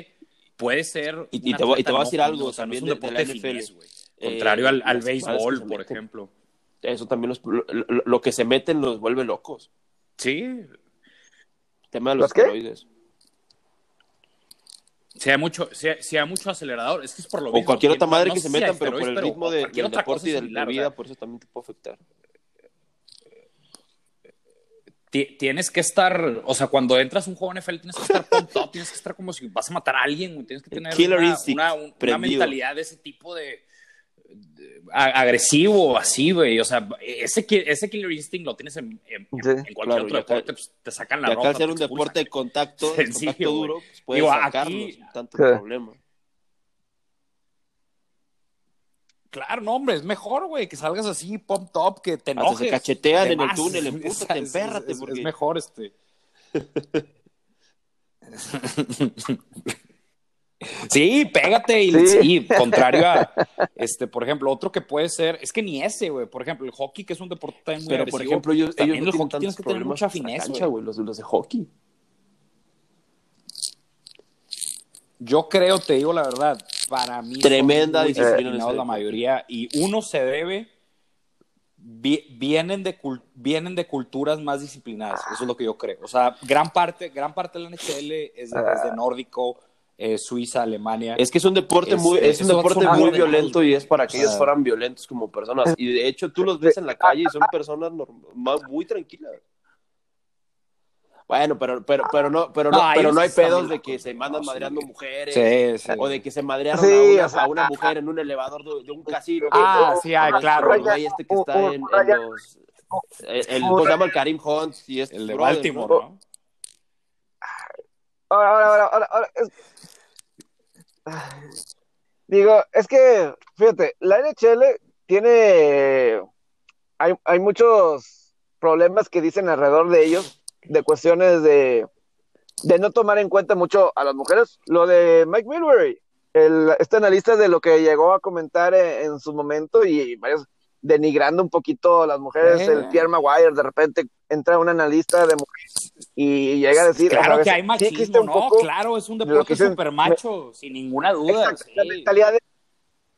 Speaker 2: puede ser.
Speaker 3: Y- y te voy- y te voy a decir
Speaker 2: no,
Speaker 3: algo
Speaker 2: o sea, no es un
Speaker 3: de- de
Speaker 2: deporte
Speaker 3: la
Speaker 2: de
Speaker 3: NFL.
Speaker 2: finés, güey.
Speaker 3: Eh,
Speaker 2: Contrario al, al béisbol, por ejemplo.
Speaker 3: Eso también los, lo, que se meten los vuelve locos.
Speaker 2: Sí,
Speaker 3: El tema de
Speaker 1: ¿Los
Speaker 3: los esteroides.
Speaker 2: si hay mucho, si hay mucho acelerador. Es que es por lo
Speaker 3: O
Speaker 2: mismo.
Speaker 3: cualquier otra madre
Speaker 2: no
Speaker 3: que se metan, pero por el ritmo de-
Speaker 2: cualquier
Speaker 3: del deporte y de la
Speaker 2: o
Speaker 3: vida,
Speaker 2: sea,
Speaker 3: por eso también te puede afectar.
Speaker 2: ti- tienes que estar, o sea, cuando entras a un juego NFL tienes que estar up, tienes que estar como si vas a matar a alguien, tienes que tener una, una- mentalidad de ese tipo de, agresivo, así, güey, o sea, ese, ese killer instinct lo tienes en, en-
Speaker 1: Sí,
Speaker 2: en cualquier
Speaker 3: claro,
Speaker 2: otro
Speaker 3: acá-
Speaker 2: deporte, pues, te sacan la
Speaker 3: acá
Speaker 2: ropa.
Speaker 3: al ser un deporte de contacto,
Speaker 2: Sencillo,
Speaker 3: contacto duro, pues puedes
Speaker 2: Digo,
Speaker 3: sacarlos
Speaker 2: aquí-
Speaker 3: sin tanto problema.
Speaker 2: Claro, no, hombre, es mejor, güey, que salgas así, pump top, que te
Speaker 3: Hasta
Speaker 2: enojes.
Speaker 3: se cachetean en el túnel, empérrate,
Speaker 2: es-
Speaker 3: porque-
Speaker 2: Es mejor, este. Sí, pégate y
Speaker 1: Sí.
Speaker 2: sí, contrario a, este, por ejemplo, otro que puede ser, es que ni ese, güey, por ejemplo, el hockey, que es un deporte también muy
Speaker 3: Pero, por ejemplo, ellos,
Speaker 2: también
Speaker 3: ellos no
Speaker 2: el
Speaker 3: tienen
Speaker 2: hockey tienes que tener mucha fineza,
Speaker 3: cancha,
Speaker 2: güey.
Speaker 3: los, los de hockey.
Speaker 2: Yo creo, te digo la verdad, para mí
Speaker 3: Tremenda disciplina
Speaker 2: la mayoría y uno se debe vi- vienen de cul- vienen de culturas más disciplinadas, eso es lo que yo creo. O sea, gran parte gran parte de la NHL es de, es de nórdico, eh, Suiza, Alemania.
Speaker 3: Es que es un deporte
Speaker 2: Es-
Speaker 3: muy, es un deporte muy violento y es para que
Speaker 2: O
Speaker 3: ellos
Speaker 2: sea-
Speaker 3: fueran violentos como personas. Y de hecho tú los ves en la calle y son personas norm- ma- muy tranquilas. Bueno, pero, pero, pero no, pero no,
Speaker 2: No,
Speaker 3: pero no hay pedos de que se mandan
Speaker 2: no,
Speaker 3: madreando
Speaker 2: sí.
Speaker 3: mujeres.
Speaker 2: Sí, sí.
Speaker 3: O de que se madrearon
Speaker 1: Sí,
Speaker 3: a, una,
Speaker 1: o sea,
Speaker 3: a una mujer en un elevador de, de un casino.
Speaker 2: Ah, sí, ah,
Speaker 3: Como
Speaker 2: claro.
Speaker 3: El güey este que está en, en los... El, el- ¿Cómo se llama? El Karim Hunt. Y es
Speaker 2: el de
Speaker 3: brother,
Speaker 2: Baltimore,
Speaker 3: ¿no?
Speaker 2: ¿no?
Speaker 1: Ahora, ahora, ahora, ahora, Digo, es que, fíjate, la NHL tiene, hay, hay muchos problemas que dicen alrededor de ellos, de cuestiones de, de no tomar en cuenta mucho a las mujeres. Lo de Mike Milbury, el, este analista de lo que llegó a comentar en, en su momento y varios denigrando un poquito a las mujeres,
Speaker 2: Eh.
Speaker 1: el Pierre Maguire, de repente entra un analista de mujeres y llega a decir,
Speaker 2: Claro
Speaker 1: a
Speaker 2: que
Speaker 1: veces,
Speaker 2: hay
Speaker 1: sí
Speaker 2: machismo,
Speaker 1: existe un
Speaker 2: ¿no?
Speaker 1: poco
Speaker 2: Claro, es un
Speaker 1: que
Speaker 2: deporte super macho, sin ninguna duda.
Speaker 1: Exacto, la
Speaker 2: sí.
Speaker 1: mentalidad de,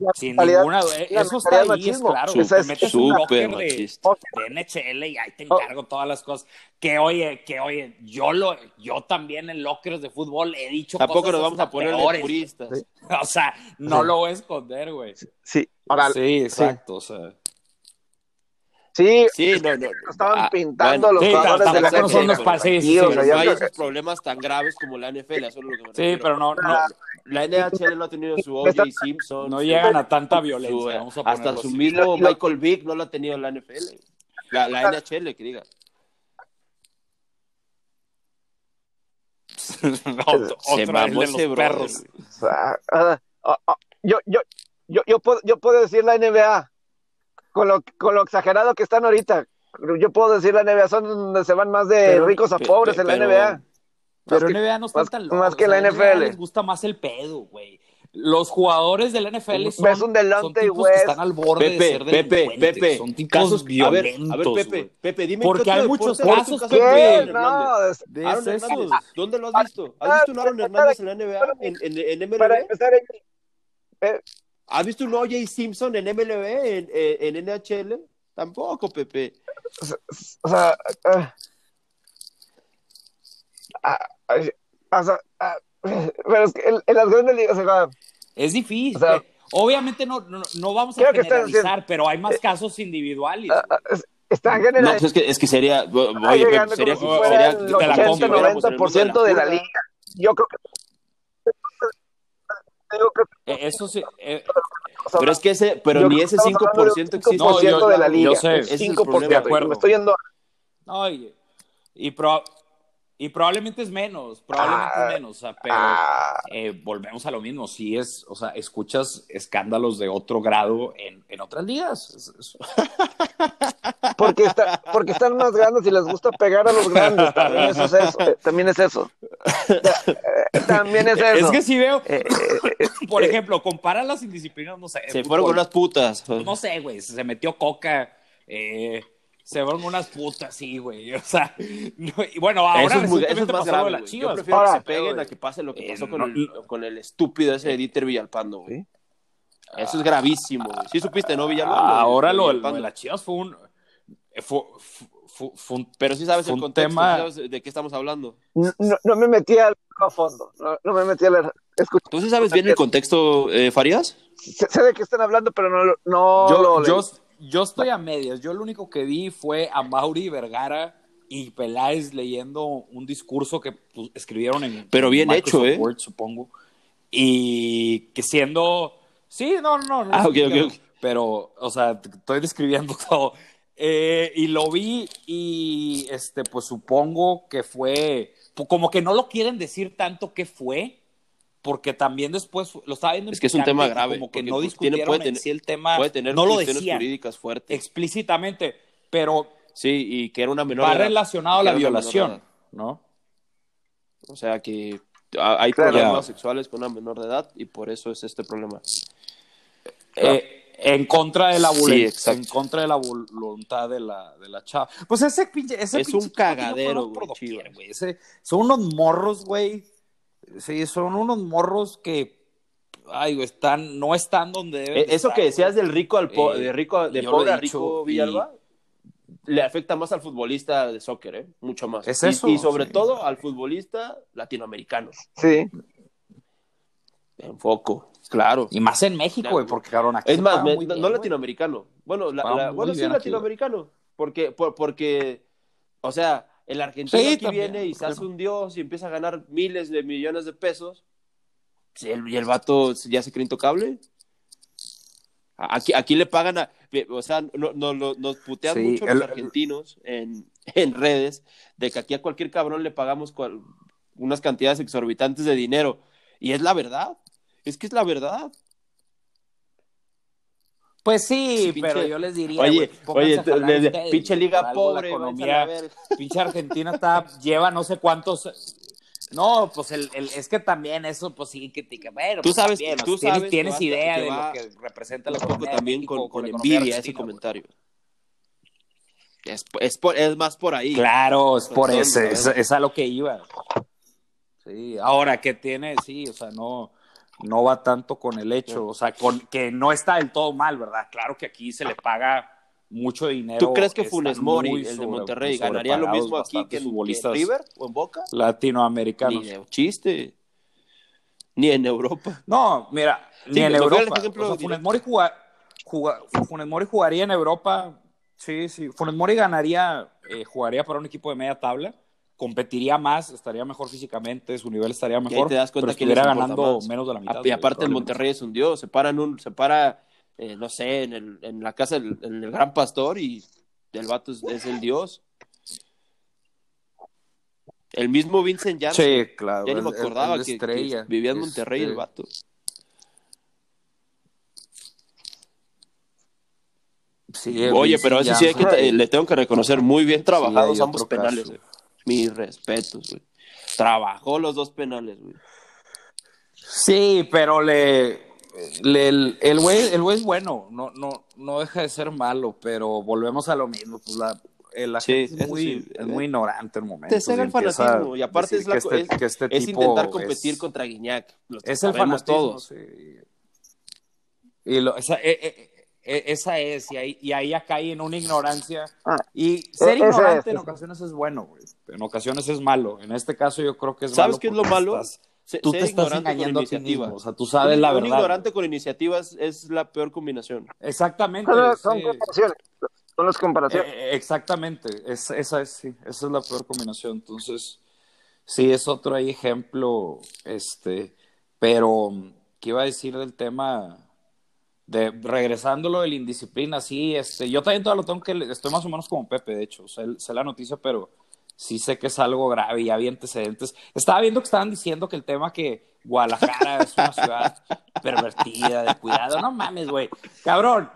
Speaker 1: la
Speaker 2: Sin
Speaker 1: mentalidad-
Speaker 2: ninguna duda.
Speaker 1: la
Speaker 2: Eso está ahí, es
Speaker 1: machismo.
Speaker 2: claro. Te
Speaker 1: es
Speaker 2: metes en un
Speaker 3: súper
Speaker 2: locker de,
Speaker 3: machista.
Speaker 2: de NHL y ahí te
Speaker 1: Oh.
Speaker 2: encargo todas las cosas. Que oye, que oye, yo lo, yo también en lockers de fútbol he dicho
Speaker 3: Tampoco
Speaker 2: cosas
Speaker 3: nos vamos a poner de
Speaker 2: peores.
Speaker 3: puristas.
Speaker 1: Sí.
Speaker 2: O sea, no
Speaker 1: Sí.
Speaker 2: lo voy a esconder, güey.
Speaker 1: Sí, ahora,
Speaker 2: Sí, exacto. O sea.
Speaker 1: Sí,
Speaker 3: Sí, no, no.
Speaker 1: estaban
Speaker 3: Ah,
Speaker 1: pintando
Speaker 3: bueno.
Speaker 1: los
Speaker 2: Sí,
Speaker 1: jugadores de la
Speaker 2: no son los sí,
Speaker 1: o sea,
Speaker 3: no hay esos problemas tan graves como la NFL, eso es lo que me
Speaker 2: Sí, pero no, no,
Speaker 3: La NHL no ha tenido su O.J.
Speaker 1: está-
Speaker 3: Simpson.
Speaker 2: no
Speaker 3: su-
Speaker 2: llegan a tanta
Speaker 3: su-
Speaker 2: violencia. Vamos a
Speaker 3: hasta su mismo Michael Vick no lo ha tenido la NFL. La, la NHL, que diga.
Speaker 2: otro,
Speaker 3: Se mamó ese
Speaker 2: perros.
Speaker 1: ah, ah, yo, yo, yo, yo, puedo, yo puedo decir la NBA, con lo, con lo exagerado que están ahorita, yo puedo decir la NBA, son donde se van más de
Speaker 3: Pero-
Speaker 1: ricos a pobres en la
Speaker 3: pero-
Speaker 1: NBA.
Speaker 2: Pero
Speaker 1: Más que-
Speaker 2: NBA no están
Speaker 1: más-
Speaker 2: tan
Speaker 1: más
Speaker 2: locos.
Speaker 1: que
Speaker 2: o sea,
Speaker 1: la NFL.
Speaker 2: les gusta más el pedo, güey. Los jugadores de la NFL son,
Speaker 1: Ves un Delonte
Speaker 2: son tipos
Speaker 1: West.
Speaker 2: que están al borde de
Speaker 3: Pepe,
Speaker 2: ser
Speaker 3: Pepe. Pepe.
Speaker 2: Son tipos
Speaker 3: Casos, a ver,
Speaker 2: violentos,
Speaker 3: a ver, Pepe. Pepe, dime
Speaker 2: Porque
Speaker 3: qué
Speaker 2: hay muchos casos,
Speaker 3: has
Speaker 2: Pepe.
Speaker 1: No, es-
Speaker 2: De
Speaker 3: Aaron. Hernández, ¿dónde lo has visto? ¿Has visto un Aaron Hernández en la NBA? ¿En, en, en MLB?
Speaker 1: para empezar, eh,
Speaker 3: ¿Has visto un O.J. Simpson en MLB, en, en, en NHL? Tampoco, Pepe.
Speaker 1: o sea, ah, ah, ah, o sea, ah, pero es que en, en las grandes ligas, o sea,
Speaker 2: Es difícil.
Speaker 1: O sea,
Speaker 2: Obviamente no, no, no vamos a
Speaker 1: que están
Speaker 2: generalizar, pero hay más casos individuales.
Speaker 1: ah, ah, es- están
Speaker 3: No, pues es que, es que sería. Oye,
Speaker 1: Está
Speaker 3: sería,
Speaker 1: como
Speaker 2: si
Speaker 3: sería
Speaker 1: el
Speaker 2: te la
Speaker 1: 80,
Speaker 2: compro,
Speaker 1: 90% de la liga. Yo creo que yo creo que-
Speaker 2: Eh, Eso sí. eh,
Speaker 1: o sea,
Speaker 3: Pero es que ese, pero
Speaker 1: yo
Speaker 3: ni ese
Speaker 1: estamos hablando de
Speaker 3: 5%
Speaker 1: un
Speaker 3: existe.
Speaker 1: 5%
Speaker 2: No, yo-
Speaker 1: de la
Speaker 2: yo
Speaker 1: liga.
Speaker 2: sé,
Speaker 3: ese es el
Speaker 1: 5%,
Speaker 3: problema.
Speaker 2: de acuerdo.
Speaker 1: me estoy yendo
Speaker 2: no, y, y, pro- y probablemente es menos. Probablemente
Speaker 1: Ah,
Speaker 2: es menos. O sea, pero.
Speaker 1: Ah,
Speaker 2: eh, volvemos a lo mismo. Sí es, o sea, escuchas escándalos de otro grado en, en otras ligas. Es- es-
Speaker 1: porque, está, porque están más grandes y les gusta pegar a los grandes. También eso es eso. eh, También es eso. Eh, También es eso.
Speaker 2: Es que si veo,
Speaker 1: Eh,
Speaker 2: por ejemplo, compara las indisciplinas, no sé.
Speaker 3: Se fueron con unas putas.
Speaker 2: No sé, güey, se metió coca, eh, se fueron unas putas, sí, güey. O sea, no- y bueno, ahora
Speaker 3: Eso es, muy- eso es más grave.
Speaker 2: las
Speaker 3: güey. Yo
Speaker 2: Chivas.
Speaker 3: prefiero
Speaker 1: Ahora,
Speaker 3: que se peguen a que pase lo que
Speaker 2: eh,
Speaker 3: pasó con,
Speaker 2: no-
Speaker 3: el, con el estúpido ese de Dieter Villalpando. güey. Eso es gravísimo. güey. Sí supiste, ¿no, Villalpando?
Speaker 2: Ah, ahora lo, lo de las Chivas fue un... Fue, fue- fue un
Speaker 3: Pero sí sabes el contexto,
Speaker 2: tema-
Speaker 3: sí sabes de qué estamos hablando.
Speaker 1: no, no me metí al a fondo. No, no me metí a leer. Escuché,
Speaker 3: ¿Tú sí sabes bien el contexto, eh, Farías?
Speaker 1: sé, sé de qué están hablando, pero no, lo- no
Speaker 2: yo,
Speaker 1: lo leí.
Speaker 2: yo, yo estoy a medias. Yo lo único que vi fue a Mauri Vergara y Peláez leyendo un discurso que pues, escribieron en
Speaker 3: Pero bien
Speaker 2: Microsoft
Speaker 3: hecho, ¿eh?
Speaker 2: Word, supongo. Y que siendo. Sí, no, no, no.
Speaker 3: Ah,
Speaker 2: es
Speaker 3: ok,
Speaker 2: que-
Speaker 3: ok, ok.
Speaker 2: Pero, o sea, estoy describiendo todo. Eh, y lo vi y, este, pues supongo que fue. pu- Como que no lo quieren decir tanto que fue. Porque también después lo estaba viendo en
Speaker 3: Es que es un tema grave,
Speaker 2: Como que no discutieron
Speaker 3: tiene- puede
Speaker 2: en
Speaker 3: tener-
Speaker 2: sí el tema.
Speaker 3: Puede tener
Speaker 2: no lo
Speaker 3: cuestiones
Speaker 2: decían
Speaker 3: jurídicas fuertes.
Speaker 2: explícitamente. Pero
Speaker 3: Sí, y que era una menor
Speaker 2: va
Speaker 3: de edad.
Speaker 2: relacionado a la violación,
Speaker 3: edad.
Speaker 2: ¿no?
Speaker 3: O sea que a- hay
Speaker 1: Claro.
Speaker 3: problemas sexuales con una menor de edad y por eso es este problema.
Speaker 2: Eh, en contra de la
Speaker 3: Sí,
Speaker 2: en contra de la vol- voluntad de la, de la chava. Pues ese pinche, ese
Speaker 3: Es
Speaker 2: pinche
Speaker 3: un cagadero, güey.
Speaker 2: Ese- son unos morros, güey. Sí, son unos morros que ay, güey, están, no están donde deben.
Speaker 3: Eh,
Speaker 2: de
Speaker 3: Eso
Speaker 2: estar,
Speaker 3: que decías
Speaker 2: güey.
Speaker 3: del rico al po-
Speaker 2: Eh,
Speaker 3: de rico de pobre a rico
Speaker 2: y-
Speaker 3: Villalba le afecta más al futbolista de soccer, ¿eh? Mucho más.
Speaker 2: Es
Speaker 3: Y-
Speaker 2: eso,
Speaker 3: y, sobre
Speaker 2: sí.
Speaker 3: todo al futbolista latinoamericano.
Speaker 1: Sí.
Speaker 3: En foco, claro.
Speaker 2: Y más en México,
Speaker 3: Claro.
Speaker 2: güey, porque cabrón, aquí
Speaker 3: Es más,
Speaker 2: paga
Speaker 3: me-
Speaker 2: muy
Speaker 3: no,
Speaker 2: bien,
Speaker 3: no
Speaker 2: güey.
Speaker 3: latinoamericano. Bueno, la- bueno sí
Speaker 2: bien aquí,
Speaker 3: latinoamericano. Porque, por- porque, o sea, el argentino
Speaker 2: Sí,
Speaker 3: aquí
Speaker 2: también,
Speaker 3: viene y se
Speaker 2: ¿por qué
Speaker 3: hace un dios y empieza a ganar miles de millones de pesos. Sí, el- y el vato ya se cree intocable. Aquí, aquí le pagan a. O sea, no, no- no- nos putean
Speaker 2: Sí,
Speaker 3: mucho
Speaker 2: el-
Speaker 3: los argentinos en, en redes de que aquí a cualquier cabrón le pagamos cual- unas cantidades exorbitantes de dinero. Y es la verdad. Es que es la verdad.
Speaker 2: Pues sí, pero yo les diría,
Speaker 3: Oye,
Speaker 2: ustedes,
Speaker 3: pinche liga pobre,
Speaker 2: economía, pinche Argentina está, lleva no sé cuántos. No, pues el, el- es que también eso, pues sí, que, que bueno,
Speaker 3: Tú
Speaker 2: pues
Speaker 3: sabes-
Speaker 2: también,
Speaker 3: tú
Speaker 2: sea,
Speaker 3: sabes
Speaker 2: tienes,
Speaker 3: que
Speaker 2: tienes
Speaker 3: va-
Speaker 2: idea de lo que representa la
Speaker 3: poco también
Speaker 2: México
Speaker 3: con, con
Speaker 2: economía
Speaker 3: envidia ese comentario. Es, es, por- es más por ahí.
Speaker 2: Claro, es por
Speaker 3: Razón,
Speaker 2: ese, es, es a lo que iba. Sí, ahora que tiene, sí, o sea, no, no va tanto con el hecho, o sea, con que no está del todo mal, ¿verdad? Claro que aquí se le paga mucho dinero.
Speaker 3: ¿Tú crees que Funes Mori, el de Monterrey, ganaría lo mismo aquí que en, River o en Boca?
Speaker 2: latinoamericanos.
Speaker 3: Ni de chiste. Ni en Europa.
Speaker 2: No, mira,
Speaker 3: Sí,
Speaker 2: ni en Europa.
Speaker 3: ejemplo
Speaker 2: O sea, Funes. Mori, juga- juga- Funes Mori jugaría en Europa. Sí, sí. Funes Mori ganaría, eh, jugaría para un equipo de media tabla, competiría más, estaría mejor físicamente, su nivel estaría
Speaker 3: Y ahí
Speaker 2: mejor,
Speaker 3: te das cuenta
Speaker 2: pero
Speaker 3: que
Speaker 2: estuviera ganando
Speaker 3: más.
Speaker 2: menos de la mitad.
Speaker 3: y aparte el. Monterrey es un dios. Se para, en un, se para eh, no sé, en, el, en la casa del en el Gran Pastor y el vato es, es el dios. El mismo Vincent Janssen.
Speaker 2: Sí, claro.
Speaker 3: Ya ni me
Speaker 2: el- el-
Speaker 3: acordaba
Speaker 2: el
Speaker 3: que, vivía en Monterrey el
Speaker 2: Este,
Speaker 3: vato.
Speaker 2: Sí, el
Speaker 3: Oye, pero eso sí hay que, eh, le tengo que reconocer muy bien trabajados ambos penales.
Speaker 2: caso.
Speaker 3: Mis respetos, güey. Trabajó los dos penales, güey.
Speaker 2: Sí, pero le, le- el el güey el güey es bueno, no, no, no deja de ser malo, pero volvemos a lo mismo, pues la, eh, la
Speaker 3: Sí,
Speaker 2: gente es muy,
Speaker 3: sí.
Speaker 2: es muy ignorante en momentos.
Speaker 3: Te cega
Speaker 2: y
Speaker 3: el fanatismo. Y aparte es, la,
Speaker 2: que este-
Speaker 3: es,
Speaker 2: que este
Speaker 3: es
Speaker 2: tipo
Speaker 3: intentar competir
Speaker 2: es-
Speaker 3: contra Guiñac.
Speaker 2: Es el fanatismo,
Speaker 3: todos.
Speaker 2: sí. Y lo- esa, eh, eh, eh, esa es, y ahí, y ahí ya cae en una ignorancia.
Speaker 1: Ah,
Speaker 2: y ser
Speaker 1: esa
Speaker 2: ignorante
Speaker 1: es,
Speaker 2: en ocasiones es bueno, güey. En ocasiones es malo. En este caso yo creo que es
Speaker 3: ¿Sabes
Speaker 2: malo.
Speaker 3: qué es lo malo?
Speaker 2: estás-
Speaker 3: Se-
Speaker 2: tú
Speaker 3: ser
Speaker 2: te estás engañando a ti mismo. O sea, tú sabes
Speaker 3: un,
Speaker 2: la
Speaker 3: un
Speaker 2: verdad.
Speaker 3: ignorante con iniciativas es la peor combinación.
Speaker 2: Exactamente.
Speaker 1: Son, son
Speaker 2: sí.
Speaker 1: comparaciones. Son las comparaciones.
Speaker 2: Eh, exactamente, es, esa, es, sí, esa es la peor combinación. Entonces, sí, es otro ahí ejemplo, este, pero, ¿qué iba a decir del tema de regresándolo de la indisciplina? Sí, este, yo también todavía lo tengo que, estoy más o menos como Pepe, de hecho, sé, sé la noticia, pero sí sé que es algo grave y había antecedentes. Estaba viendo que estaban diciendo que el tema que Guadalajara es una ciudad pervertida, de cuidado, no mames, güey, cabrón.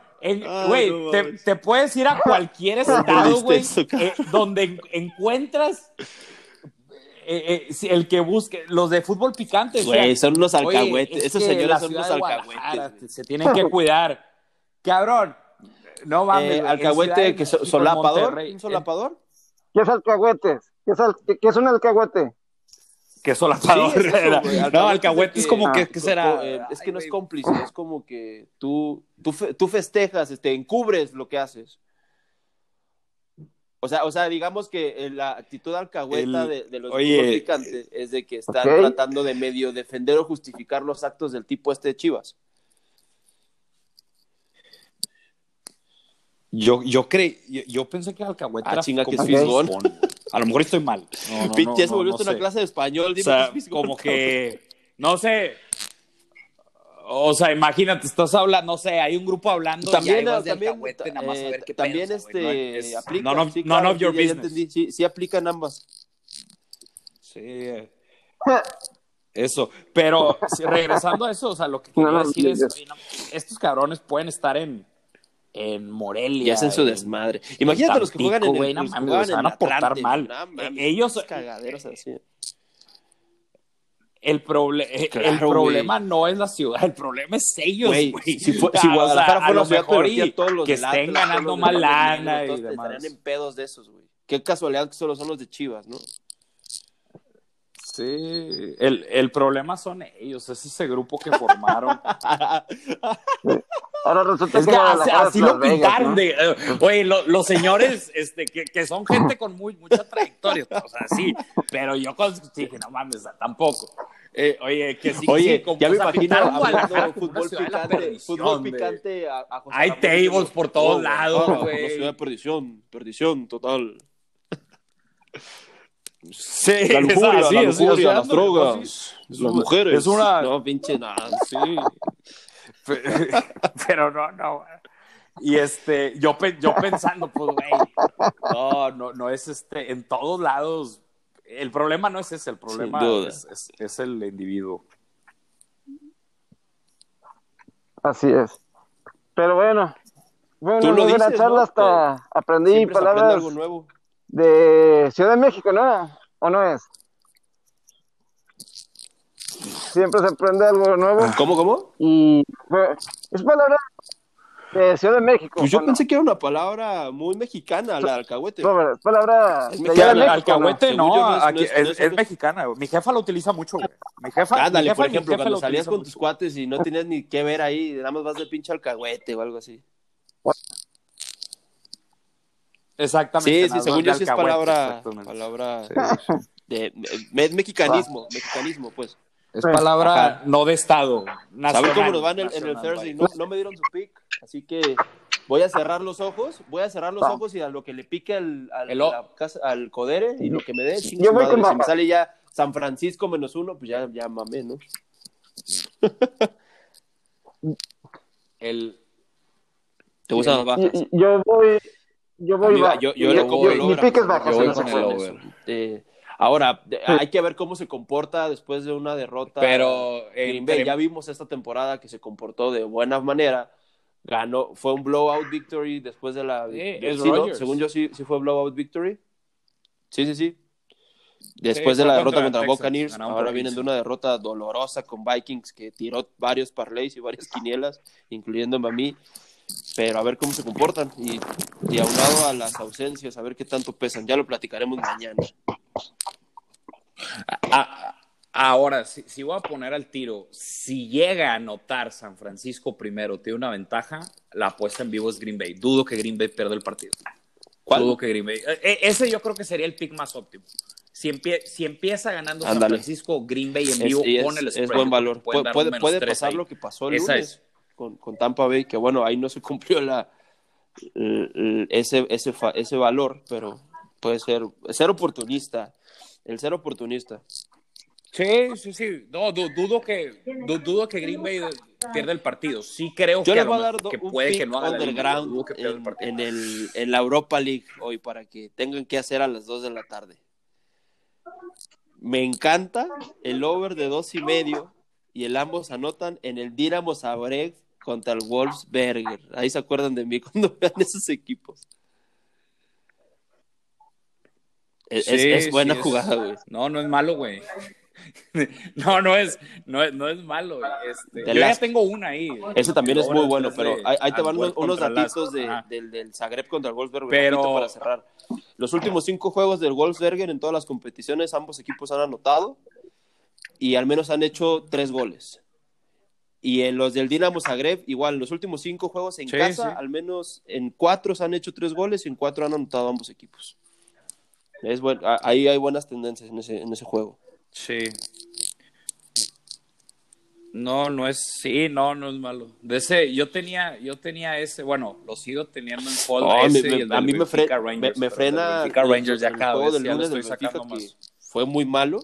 Speaker 2: Güey,
Speaker 3: no
Speaker 2: te, puedes ir a cualquier estado, güey, eh, donde en- encuentras eh, eh, el que busque, los de fútbol picante. o sea,
Speaker 3: Güey, son
Speaker 2: oye,
Speaker 3: alcahuetes.
Speaker 2: es
Speaker 3: Esos señores son
Speaker 2: de
Speaker 3: alcahuetes.
Speaker 2: Se tienen que cuidar. Cabrón, no mames.
Speaker 3: Eh, alcahuete que so- solapador,
Speaker 2: Monterrey,
Speaker 3: un solapador.
Speaker 1: ¿Qué es alcahuetes? ¿Qué es, al- qué- qué es un alcahuete?
Speaker 2: Que solapador.
Speaker 3: Sí, es eso, güey,
Speaker 2: no,
Speaker 3: alcahuete
Speaker 2: alcahuete
Speaker 3: es
Speaker 2: es como
Speaker 1: que-
Speaker 2: que,
Speaker 3: Ah,
Speaker 2: ¿qué será?
Speaker 3: eh, es que
Speaker 2: Ay,
Speaker 3: no es
Speaker 2: güey.
Speaker 3: cómplice, es como que tú, tú, fe- tú festejas, este, encubres lo que haces. O sea, o sea, digamos que eh, la actitud alcahueta
Speaker 2: El-
Speaker 3: de, de los
Speaker 2: oye,
Speaker 3: es de que están tratando de medio defender o justificar los actos del tipo este de Chivas.
Speaker 2: Yo, yo creí, yo, yo pensé que alcahuete
Speaker 3: Ah,
Speaker 2: era
Speaker 3: chinga, que es fisgón.
Speaker 2: A lo mejor estoy mal. No, no,
Speaker 3: Pinche,
Speaker 2: no,
Speaker 3: ya se
Speaker 2: no,
Speaker 3: volvió
Speaker 2: no
Speaker 3: una
Speaker 2: sé.
Speaker 3: clase de español.
Speaker 2: O
Speaker 3: Dime
Speaker 2: sea,
Speaker 3: qué es
Speaker 2: como que, no sé. O sea, imagínate, estás hablando, no sé, hay un grupo hablando
Speaker 3: También,
Speaker 2: y ahí
Speaker 3: también,
Speaker 2: alcahuete nada más a
Speaker 3: eh,
Speaker 2: ver qué
Speaker 3: también este
Speaker 2: ¿no? Es
Speaker 3: aplica.
Speaker 2: none of,
Speaker 3: sí,
Speaker 2: none
Speaker 3: claro,
Speaker 2: of your
Speaker 3: sí, ya- ya
Speaker 2: business.
Speaker 3: entendí. Sí, sí aplican ambas.
Speaker 2: Sí. eh. Eso, pero si- regresando a eso, o sea, lo que
Speaker 1: No,
Speaker 2: quería
Speaker 1: no,
Speaker 2: decir es, no, estos cabrones pueden estar en, en Morelia.
Speaker 3: Y hacen su
Speaker 2: en-
Speaker 3: desmadre. Imagínate los que
Speaker 2: Tampico,
Speaker 3: juegan en el,
Speaker 2: no
Speaker 3: los juegan en
Speaker 2: van a portar
Speaker 3: Atlante.
Speaker 2: mal. Eh, ellos-
Speaker 3: esos cagaderos así.
Speaker 2: El, proble- eh,
Speaker 3: Claro,
Speaker 2: el problema no es la ciudad, el problema es ellos,
Speaker 3: Güey, si, fue-
Speaker 2: O sea,
Speaker 3: si
Speaker 2: o
Speaker 3: Guadalajara
Speaker 2: sea, a
Speaker 3: fuera ciudad peor
Speaker 2: y
Speaker 3: todos los
Speaker 2: que estén
Speaker 3: Atlas,
Speaker 2: ganando más lana y demás.
Speaker 3: Estarían en pedos de esos, güey. Qué casualidad que solo son los de Chivas, ¿no?
Speaker 2: Sí, el, el problema son ellos, es ese grupo que formaron.
Speaker 1: Ahora resulta
Speaker 2: Es
Speaker 1: que
Speaker 2: que así, lo
Speaker 1: Vegas,
Speaker 2: pintaron
Speaker 1: ¿no?
Speaker 2: de, eh, oye, lo- los señores, este, que, que son gente con muy, mucha trayectoria, o sea, sí, pero yo con, dije, no mames, tampoco. Eh, oye, que sí,
Speaker 3: Oye,
Speaker 2: sí, como-
Speaker 3: ya me imagino hablando fútbol picante, fútbol picante a, a José
Speaker 2: Hay
Speaker 3: Ramón
Speaker 2: tables por todos
Speaker 3: "Oh,
Speaker 2: lados, güey".
Speaker 3: Una ciudad de perdición, perdición total.
Speaker 2: Sí,
Speaker 3: La lujuria,
Speaker 2: es así,
Speaker 3: la lujuria,
Speaker 2: sea,
Speaker 3: las
Speaker 2: ando-
Speaker 3: drogas,
Speaker 2: así.
Speaker 3: las mujeres.
Speaker 2: Es una-
Speaker 3: No, pinche nada, sí.
Speaker 2: Pero no, no. Y este, yo, yo pensando, pues, güey, no, no, no es este, en todos lados. El problema no es ese, el problema
Speaker 3: Sin duda.
Speaker 2: es, es- es el individuo.
Speaker 1: Así es. Pero bueno, bueno,
Speaker 3: Tú lo dices,
Speaker 1: charla,
Speaker 3: ¿no?
Speaker 1: hasta aprendí
Speaker 3: Siempre
Speaker 1: palabras
Speaker 3: algo nuevo.
Speaker 1: De Ciudad de México, ¿no? ¿O no es? Siempre se aprende algo nuevo
Speaker 3: ¿Cómo, cómo?
Speaker 1: y bueno, es palabra de Ciudad de México.
Speaker 3: Pues yo
Speaker 1: ¿o no?
Speaker 3: pensé que era una palabra muy mexicana, la alcahuete.
Speaker 1: Robert, es palabra
Speaker 3: Es
Speaker 1: de
Speaker 3: mexicana.
Speaker 1: México, ¿no?
Speaker 2: alcahuete no,
Speaker 3: no es-
Speaker 2: aquí
Speaker 3: no es-
Speaker 2: es,
Speaker 3: no es-
Speaker 2: es mexicana. güey. Mi jefa lo utiliza mucho, güey. Mi jefa,
Speaker 3: Ándale,
Speaker 2: mi jefa
Speaker 3: por ejemplo, cuando salías con tus cuates y no tenías ni qué ver ahí, nada más vas de pinche alcahuete o algo así.
Speaker 2: Exactamente.
Speaker 3: Sí, sí, según yo sí es palabra, palabra
Speaker 2: Sí,
Speaker 3: de, me- es mexicanismo, mexicanismo, pues.
Speaker 2: Es palabra
Speaker 3: Ajá.
Speaker 2: no de estado.
Speaker 3: ¿Saben
Speaker 2: nacional,
Speaker 3: cómo nos van en, en el Thursday? No, no me dieron su pick, así que voy a cerrar los ojos, voy a cerrar los ojos y a lo que le pique al, al,
Speaker 2: El o-
Speaker 3: la casa- al codere y lo que me dé,
Speaker 1: Yo voy
Speaker 3: madre.
Speaker 1: con
Speaker 3: Si me sale ya San Francisco menos uno, pues ya, ya mamé, ¿no?
Speaker 2: El,
Speaker 3: ¿Te gustan las bajas?
Speaker 1: Yo voy, yo voy
Speaker 3: Amiga,
Speaker 1: baja.
Speaker 3: yo, yo como el
Speaker 1: mi pick es
Speaker 3: yo
Speaker 2: voy.
Speaker 3: Eh, ahora, hay que ver cómo se comporta después de una derrota.
Speaker 2: Pero
Speaker 3: Green Bay. Ya vimos esta temporada que se comportó de buena manera. Ganó, fue un blowout victory después de la.
Speaker 2: Sí,
Speaker 3: de-
Speaker 2: es
Speaker 3: sí, ¿no?
Speaker 2: Rodgers.
Speaker 3: Según yo, sí, sí fue blowout victory. Sí, sí, sí. Después
Speaker 2: Sí,
Speaker 3: de la derrota
Speaker 2: contra
Speaker 3: contra Buccaneers, ahora vienen de
Speaker 2: 15.
Speaker 3: una derrota dolorosa con Vikings que tiró varios parlays y varias quinielas, incluyéndome a mí. Pero a ver cómo se comportan y, y aunado a las ausencias, a ver qué tanto pesan. Ya lo platicaremos mañana.
Speaker 2: Ah, ahora, si, si voy a poner al tiro, si llega a anotar San Francisco primero, tiene una ventaja, la apuesta en vivo es Green Bay. Dudo que Green Bay pierda el partido.
Speaker 3: ¿Cuál?
Speaker 2: Dudo que Green Bay. eh, eh, ese yo creo que sería el pick más óptimo. Si, empie- si empieza ganando San. Francisco, Green Bay en
Speaker 3: Es,
Speaker 2: vivo
Speaker 3: es-
Speaker 2: pone el
Speaker 3: es
Speaker 2: spread.
Speaker 3: buen valor. Puede, puede, puede pasar
Speaker 2: ahí.
Speaker 3: lo que pasó el
Speaker 2: Esa
Speaker 3: lunes
Speaker 2: es.
Speaker 3: Con, con Tampa Bay, que bueno, ahí no se cumplió la, el- el- ese, ese, ese valor, pero puede ser ser oportunista. El ser oportunista.
Speaker 2: Sí, sí, sí. No, du- dudo, que, du- dudo que Green Bay pierda el partido. Sí creo
Speaker 3: Yo
Speaker 2: que,
Speaker 3: les
Speaker 2: a
Speaker 3: voy a
Speaker 2: lo
Speaker 3: dar
Speaker 2: que puede que no haga
Speaker 3: underground
Speaker 2: el
Speaker 3: en,
Speaker 2: partido.
Speaker 3: en el, en la Europa League hoy para que tengan que hacer a las 2 de la tarde. Me encanta el over de dos y medio y el ambos anotan en el Dinamo Zagreb contra el Wolfsberger. Ahí se acuerdan de mí cuando vean esos equipos. Es,
Speaker 2: Sí,
Speaker 3: es- es buena
Speaker 2: sí,
Speaker 3: jugada, güey.
Speaker 2: No, no es malo, güey. No, no es, no es, no es malo. Este, yo
Speaker 3: las-
Speaker 2: ya tengo una ahí.
Speaker 3: Ese también es muy bueno, pero
Speaker 2: de
Speaker 3: ahí, te van unos, unos datitos de- del, del Zagreb contra el Wolfsberger
Speaker 2: Pero-
Speaker 3: para cerrar. Los últimos cinco juegos del Wolfsberger en todas las competiciones, ambos equipos han anotado y al menos han hecho tres goles. Y en los del Dinamo Zagreb, igual, en los últimos cinco juegos en
Speaker 2: Sí,
Speaker 3: casa,
Speaker 2: sí.
Speaker 3: al menos en cuatro se han hecho tres goles y en cuatro han anotado ambos equipos. Es buen- a- ahí hay buenas tendencias en ese, en ese juego.
Speaker 2: Sí. No, no es, sí, no, no es malo. De ese, yo tenía, yo tenía ese, bueno, lo sigo teniendo en fold
Speaker 3: No,
Speaker 2: ese
Speaker 3: me-
Speaker 2: y el
Speaker 3: a mí me, fre-
Speaker 2: Rangers,
Speaker 3: me- me
Speaker 2: el
Speaker 3: frena
Speaker 2: Benfica Rangers ya
Speaker 3: el
Speaker 2: cada vez
Speaker 3: del
Speaker 2: ya
Speaker 3: lunes
Speaker 2: estoy sacando más.
Speaker 3: fue muy malo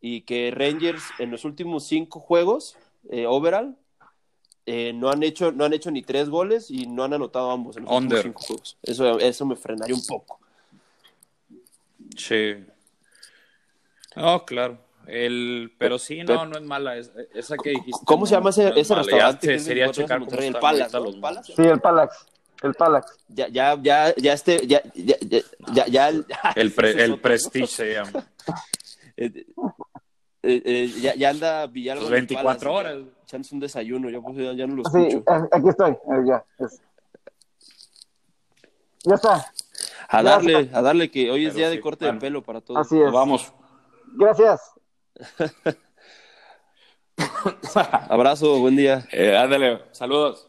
Speaker 3: y que Rangers en los últimos cinco juegos eh, overall eh, no han hecho no han hecho ni tres goles y no han anotado ambos en los
Speaker 2: Under.
Speaker 3: últimos cinco juegos. Eso, eso me frenaría un poco.
Speaker 2: Sí. No, claro. El, pero sí, no, no es mala. es- esa que dijiste.
Speaker 3: ¿Cómo se llama ese,
Speaker 2: no es
Speaker 3: ese restaurante?
Speaker 2: Ya se- sería
Speaker 3: 24 horas
Speaker 2: checar cómo
Speaker 3: el Palace.
Speaker 1: Sí, el Palax. El Palax.
Speaker 3: Ya, ya, ya, ya este, ya, ya, ya, ya, ya el,
Speaker 2: El, pre- el. Prestige se llama.
Speaker 3: Eh, eh, ya, ya anda Villalba.
Speaker 2: Pues
Speaker 3: en el
Speaker 2: 24
Speaker 3: Palace,
Speaker 2: horas.
Speaker 3: Echándose un desayuno, yo pues, ya, ya no lo
Speaker 1: Sí,
Speaker 3: escucho.
Speaker 1: aquí estoy. eh, ya. es- Ya está.
Speaker 3: A
Speaker 1: Ya,
Speaker 3: darle, a darle que hoy es
Speaker 2: Pero
Speaker 3: día
Speaker 2: sí,
Speaker 3: de corte
Speaker 2: bueno.
Speaker 3: de pelo para todos.
Speaker 1: Así es.
Speaker 2: Vamos.
Speaker 1: Gracias.
Speaker 3: Abrazo, buen día.
Speaker 2: Eh, ándale, saludos.